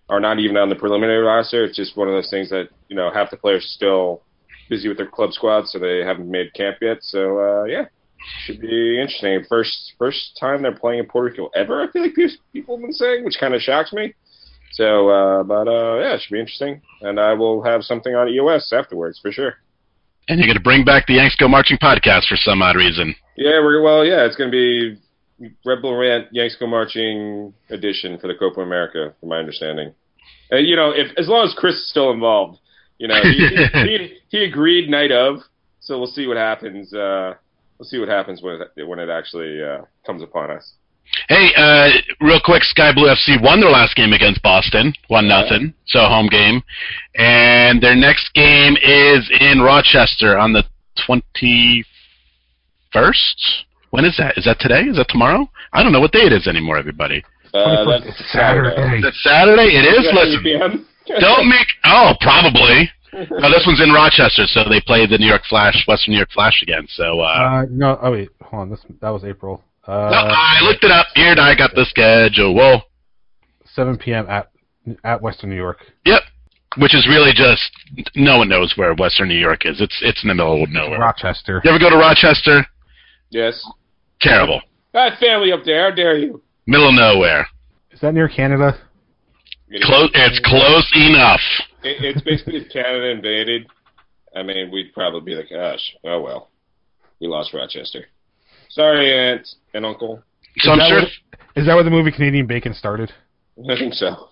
S2: are not even on the preliminary roster. It's just one of those things that you know half the players still busy with their club squads, so they haven't made camp yet. So uh, yeah, should be interesting. First first time they're playing in Puerto Rico ever. I feel like pe- people have been saying, which kind of shocks me. So, uh, but uh, yeah, it should be interesting, and I will have something on EOS afterwards for sure.
S3: And you're going to bring back the Yanks Go Marching podcast for some odd reason.
S2: Yeah, we're well. Yeah, it's going to be Red Bull Rant Yanks Go Marching edition for the Copa America, from my understanding. And you know, if as long as Chris is still involved, you know, he he, he agreed night of. So we'll see what happens. Uh, we'll see what happens when it, when it actually uh, comes upon us.
S3: Hey, uh, real quick, Sky Blue FC won their last game against Boston, one
S2: Yeah.
S3: nothing, so home game, and their next game is in Rochester on the twenty first. When is that? Is that today? Is that tomorrow? I don't know what day it is anymore. Everybody,
S2: Uh, that's
S1: it's Saturday.
S3: is it Saturday? It is.
S2: Yeah,
S3: Listen,
S2: 8 p.m.
S3: don't make. Oh, probably. No, this one's in Rochester, so they play the New York Flash, Western New York Flash again. So, uh,
S1: Uh, no, oh wait, hold on. This that was April. Uh,
S3: no, I looked it up. Here, and I got the schedule. Whoa.
S1: 7 p.m. at at Western New York.
S3: Yep. Which is really just no one knows where Western New York is. It's it's in the middle of nowhere.
S1: Rochester.
S3: You ever go to Rochester?
S2: Yes.
S3: Terrible.
S2: I have family up there. How dare you?
S3: Middle of nowhere.
S1: Is that near Canada?
S3: Close. It's close enough.
S2: It, it's basically if Canada invaded. I mean, we'd probably be like, gosh, oh well, we lost Rochester. Sorry, aunt and uncle.
S3: So I'm
S1: that
S3: sure.
S1: what- Is that where the movie Canadian Bacon started?
S2: I think so.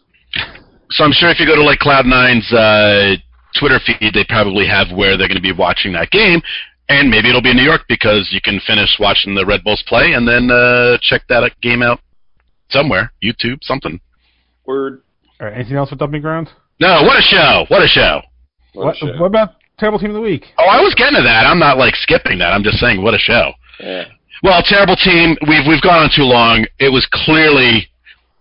S3: So I'm sure if you go to like Cloud Nine's uh, Twitter feed, they probably have where they're going to be watching that game, and maybe it'll be in New York because you can finish watching the Red Bulls play and then uh, check that game out somewhere, YouTube, something.
S2: Word.
S1: All right. Anything else with Dumping Ground?
S3: No, what a show! What a show!
S2: What,
S1: What,
S2: a show.
S1: what about Terrible Team of the Week?
S3: Oh, I was getting to that. I'm not like skipping that. I'm just saying, what a show.
S2: Yeah.
S3: Well, terrible team. We've we've gone on too long. It was clearly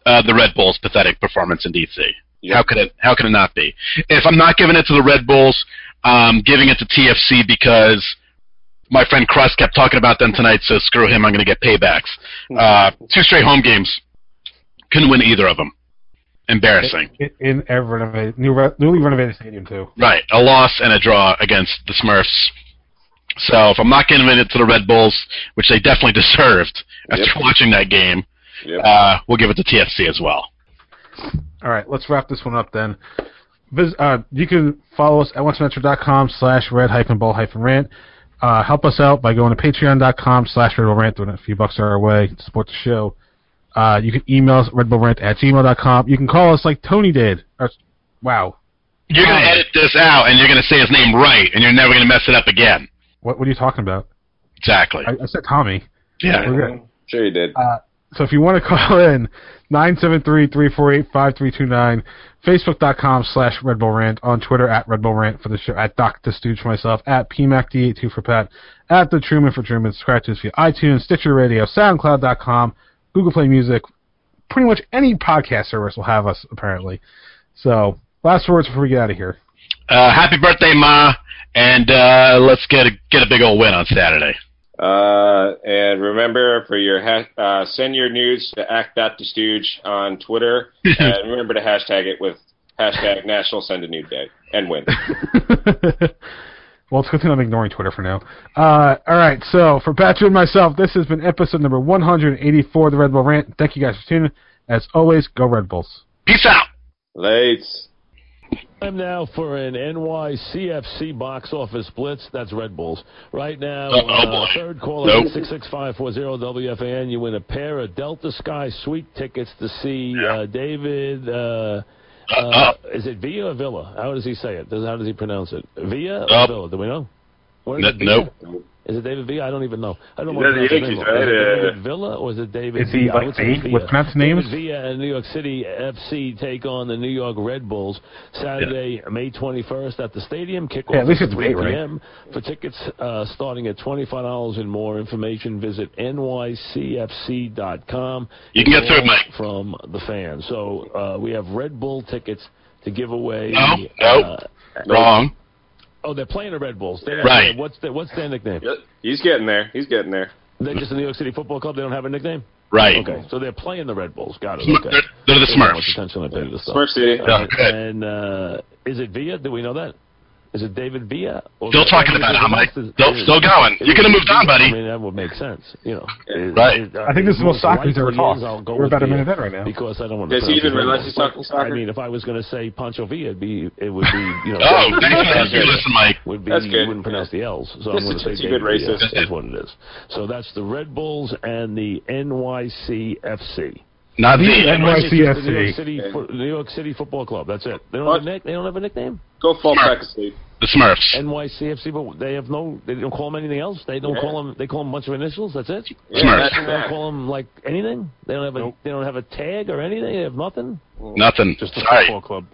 S3: uh, the Red Bulls' pathetic performance in DC.
S2: Yep.
S3: How could it? How could it not be? If I'm not giving it to the Red Bulls, I'm giving it to TFC because my friend Crust kept talking about them tonight. So screw him. I'm going to get paybacks. Uh, two straight home games. Couldn't win either of them. Embarrassing.
S1: In, in a renovated, new, newly renovated stadium too.
S3: Right, a loss and a draw against the Smurfs. So if I'm not giving it to the Red Bulls, which they definitely deserved after
S2: Yep.
S3: watching that game,
S2: Yep.
S3: uh, we'll give it to TFC as well.
S1: All right, let's wrap this one up then. Vis- uh, you can follow us at oncemetro.com slash red hyphen bull hyphen rant. Uh, help us out by going to patreon.com slash red bull rant, throwing a few bucks our way to support the show. Uh, you can email us redbullrant at gmail.com. You can call us like Tony did. Or, wow.
S3: You're going to edit this out, and you're going to say his name right, and you're never going to mess it up again.
S1: What, what are you talking about?
S3: Exactly.
S1: I, I said Tommy.
S3: yeah.
S1: We're good.
S2: Sure you did.
S1: Uh, so if you want to call in, 973-348-5329, facebook.com slash Red Bull Rant, on Twitter at Red Bull Rant for the show, at Dr. Stooge for myself, at PMACD82 for Pat, at The Truman for Truman, subscribe to us via iTunes, Stitcher Radio, SoundCloud.com, Google Play Music, pretty much any podcast service will have us, apparently. So, last words before we get out of here.
S3: Uh, happy birthday, Ma, and uh, let's get a, get a big old win on Saturday.
S2: Uh, and remember for your ha- uh, send your news to act.thestooge on Twitter, and remember to hashtag it with hashtag National Send a Nude Day. and win.
S1: well, it's a good thing I'm ignoring Twitter for now. Uh, all right, so for Patrick and myself, this has been episode number 184 of the Red Bull Rant. Thank you guys for tuning. in. As always, go Red Bulls.
S3: Peace out.
S2: Late.
S5: Time now for an NYCFC box office blitz. That's Red Bulls. Right now,
S3: Oh, oh,
S5: uh,
S3: boy.
S5: third caller
S3: Nope.
S5: six six five four zero WFAN. You win a pair of Delta Sky suite tickets to see uh, David. Uh,
S3: Uh,
S5: is it Villa or Villa? How does he say it? Does, how does he pronounce it? Villa or
S3: Uh.
S5: Villa? Do we know?
S3: N- nope.
S5: Is it David Villa? I don't even know. I don't know.
S2: He's
S5: what
S2: at the
S5: to pronounce his
S2: Yankees,
S5: name.
S2: right?
S5: Is it David Villa or is it David?
S1: Is he
S5: Villa? I
S1: like
S5: would say
S1: Dave
S5: Villa.
S1: with pronounce names?
S5: David Villa and New York City FC take on the New York Red Bulls Saturday, May 21st at the stadium. Kickoff
S1: Yeah, at least
S5: at
S1: it's
S5: 3
S1: May, right?
S5: p.m. For tickets uh, starting at $25 and more information, visit nycfc.com.
S3: You can get
S5: It's
S3: through it, Mike.
S5: From the fans. So uh, we have Red Bull tickets to give away.
S3: No,
S5: uh,
S3: nope. Wrong.
S5: Oh, they're playing the Red Bulls. They're,
S3: Right.
S5: What's their, what's their nickname?
S2: He's getting there. He's getting there.
S5: They're just the New York City Football Club. They don't have a nickname.
S3: Right.
S5: Okay, so they're playing the Red Bulls. Got it. Okay.
S3: They're, they're the
S5: Don't know how
S3: Smurfs.
S5: attention I pay to this stuff.
S2: Smurf City.
S5: All right,
S3: Yeah.
S5: And uh, is it Villa? Do we know that? Is it David Villa? Or
S3: Still talking about it, huh, Mike? Still- still going. You could have moved on, buddy.
S5: I mean, that would make sense. You know, Is-
S3: Right.
S5: is- uh,
S1: I think this is the most
S5: most
S1: soccer he's ever
S5: likely
S1: talked.
S5: is I'll
S1: We're
S5: with
S1: about a
S5: Villa
S1: minute in right now.
S5: Because I don't want to.
S2: Does he
S5: pronounce
S2: even realize he's talking soccer?
S5: I mean, if I was going to say Pancho Villa, it'd be it would be you know.
S3: Oh,
S5: David
S3: thanks for Listen, Mike.
S5: would be
S2: That's
S5: you
S2: good.
S5: wouldn't pronounce the L's. So
S2: Just
S5: I'm going to say
S2: teensy
S5: David
S2: bit
S5: Villa
S2: racist.
S5: is what it is. So that's the Red Bulls and the NYCFC.
S3: Not
S1: The
S3: the.
S1: NYC.
S5: It's just the New York
S1: NYCFC.
S5: City, fo- New York City Football Club. That's it. They don't
S2: What?
S5: have a nick. They don't have a nickname.
S2: Go fall
S3: Smurf.
S2: back asleep.
S3: The Smurfs.
S5: NYCFC, but they have no. They don't call them anything else. They don't
S2: Yeah.
S5: call them. They call them a bunch of initials. That's it.
S2: Yeah,
S3: Smurfs.
S5: They don't call them like anything. They don't have a.
S1: Nope.
S5: They don't have a tag or anything. They have nothing.
S3: Nothing.
S1: Just a
S3: Sorry.
S1: football club.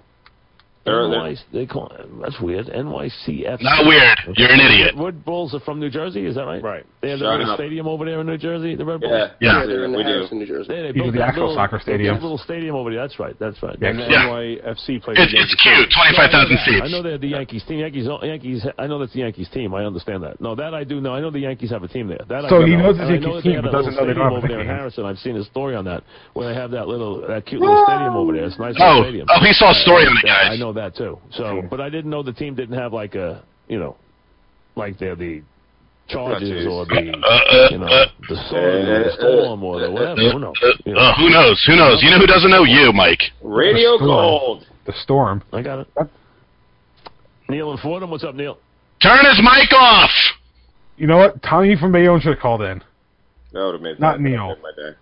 S2: They're- they're-
S5: NY, they call that's weird. NYCFC.
S3: Not weird. You're an idiot.
S5: Red Bulls are from New Jersey. Is that right?
S1: Right.
S5: They have their
S2: Shut
S5: own stadium over there in New Jersey. The Red Bulls.
S2: Yeah,
S3: Yeah.
S2: we
S7: they're in
S2: do. We do.
S7: Harrison, New Jersey.
S5: They, they
S1: These
S5: built
S1: the actual
S5: little,
S1: soccer stadium.
S5: little stadium over there. That's right. That's right.
S1: Yeah,
S5: And, uh,
S3: Yeah.
S7: NYFC plays
S3: It's, it's cute. 25,000
S5: I
S3: seats.
S5: I know they're the Yankees team. Yankees, Yankees. I know that's the Yankees team. I understand that. No, that I do know. I know the Yankees have a team there. That I
S1: So
S5: do
S1: he
S5: know.
S1: knows it's
S5: And I
S1: Yankees
S5: know
S1: team,
S5: they
S1: but doesn't know they don't have a
S5: over there in. Harrison. I've seen a story on that where they have that little, that cute little stadium over there. It's nice
S3: Oh,
S5: stadium.
S3: oh, he saw a story on it,
S5: Yeah, I
S3: guys.
S5: Know that too. So, but I didn't know the team didn't have like a, you know, like they're the Chargers or the,
S3: Uh, uh,
S5: you know,
S3: uh,
S5: the Storm, or the Storm or the whatever. Who knows? You know.
S3: uh, who knows? Who knows? You know who doesn't know? You, Mike.
S2: Radio
S1: Storm.
S2: Gold.
S1: The Storm.
S5: I got it. Neil and Fordham, what's up, Neil?
S3: Turn his mic off.
S1: You know what? Tommy from Bayonne should have called in.
S2: That would have made
S1: Not
S2: that- that
S1: Neil.
S2: made my day.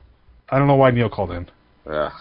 S1: I don't know why Neil called in.
S2: Ugh.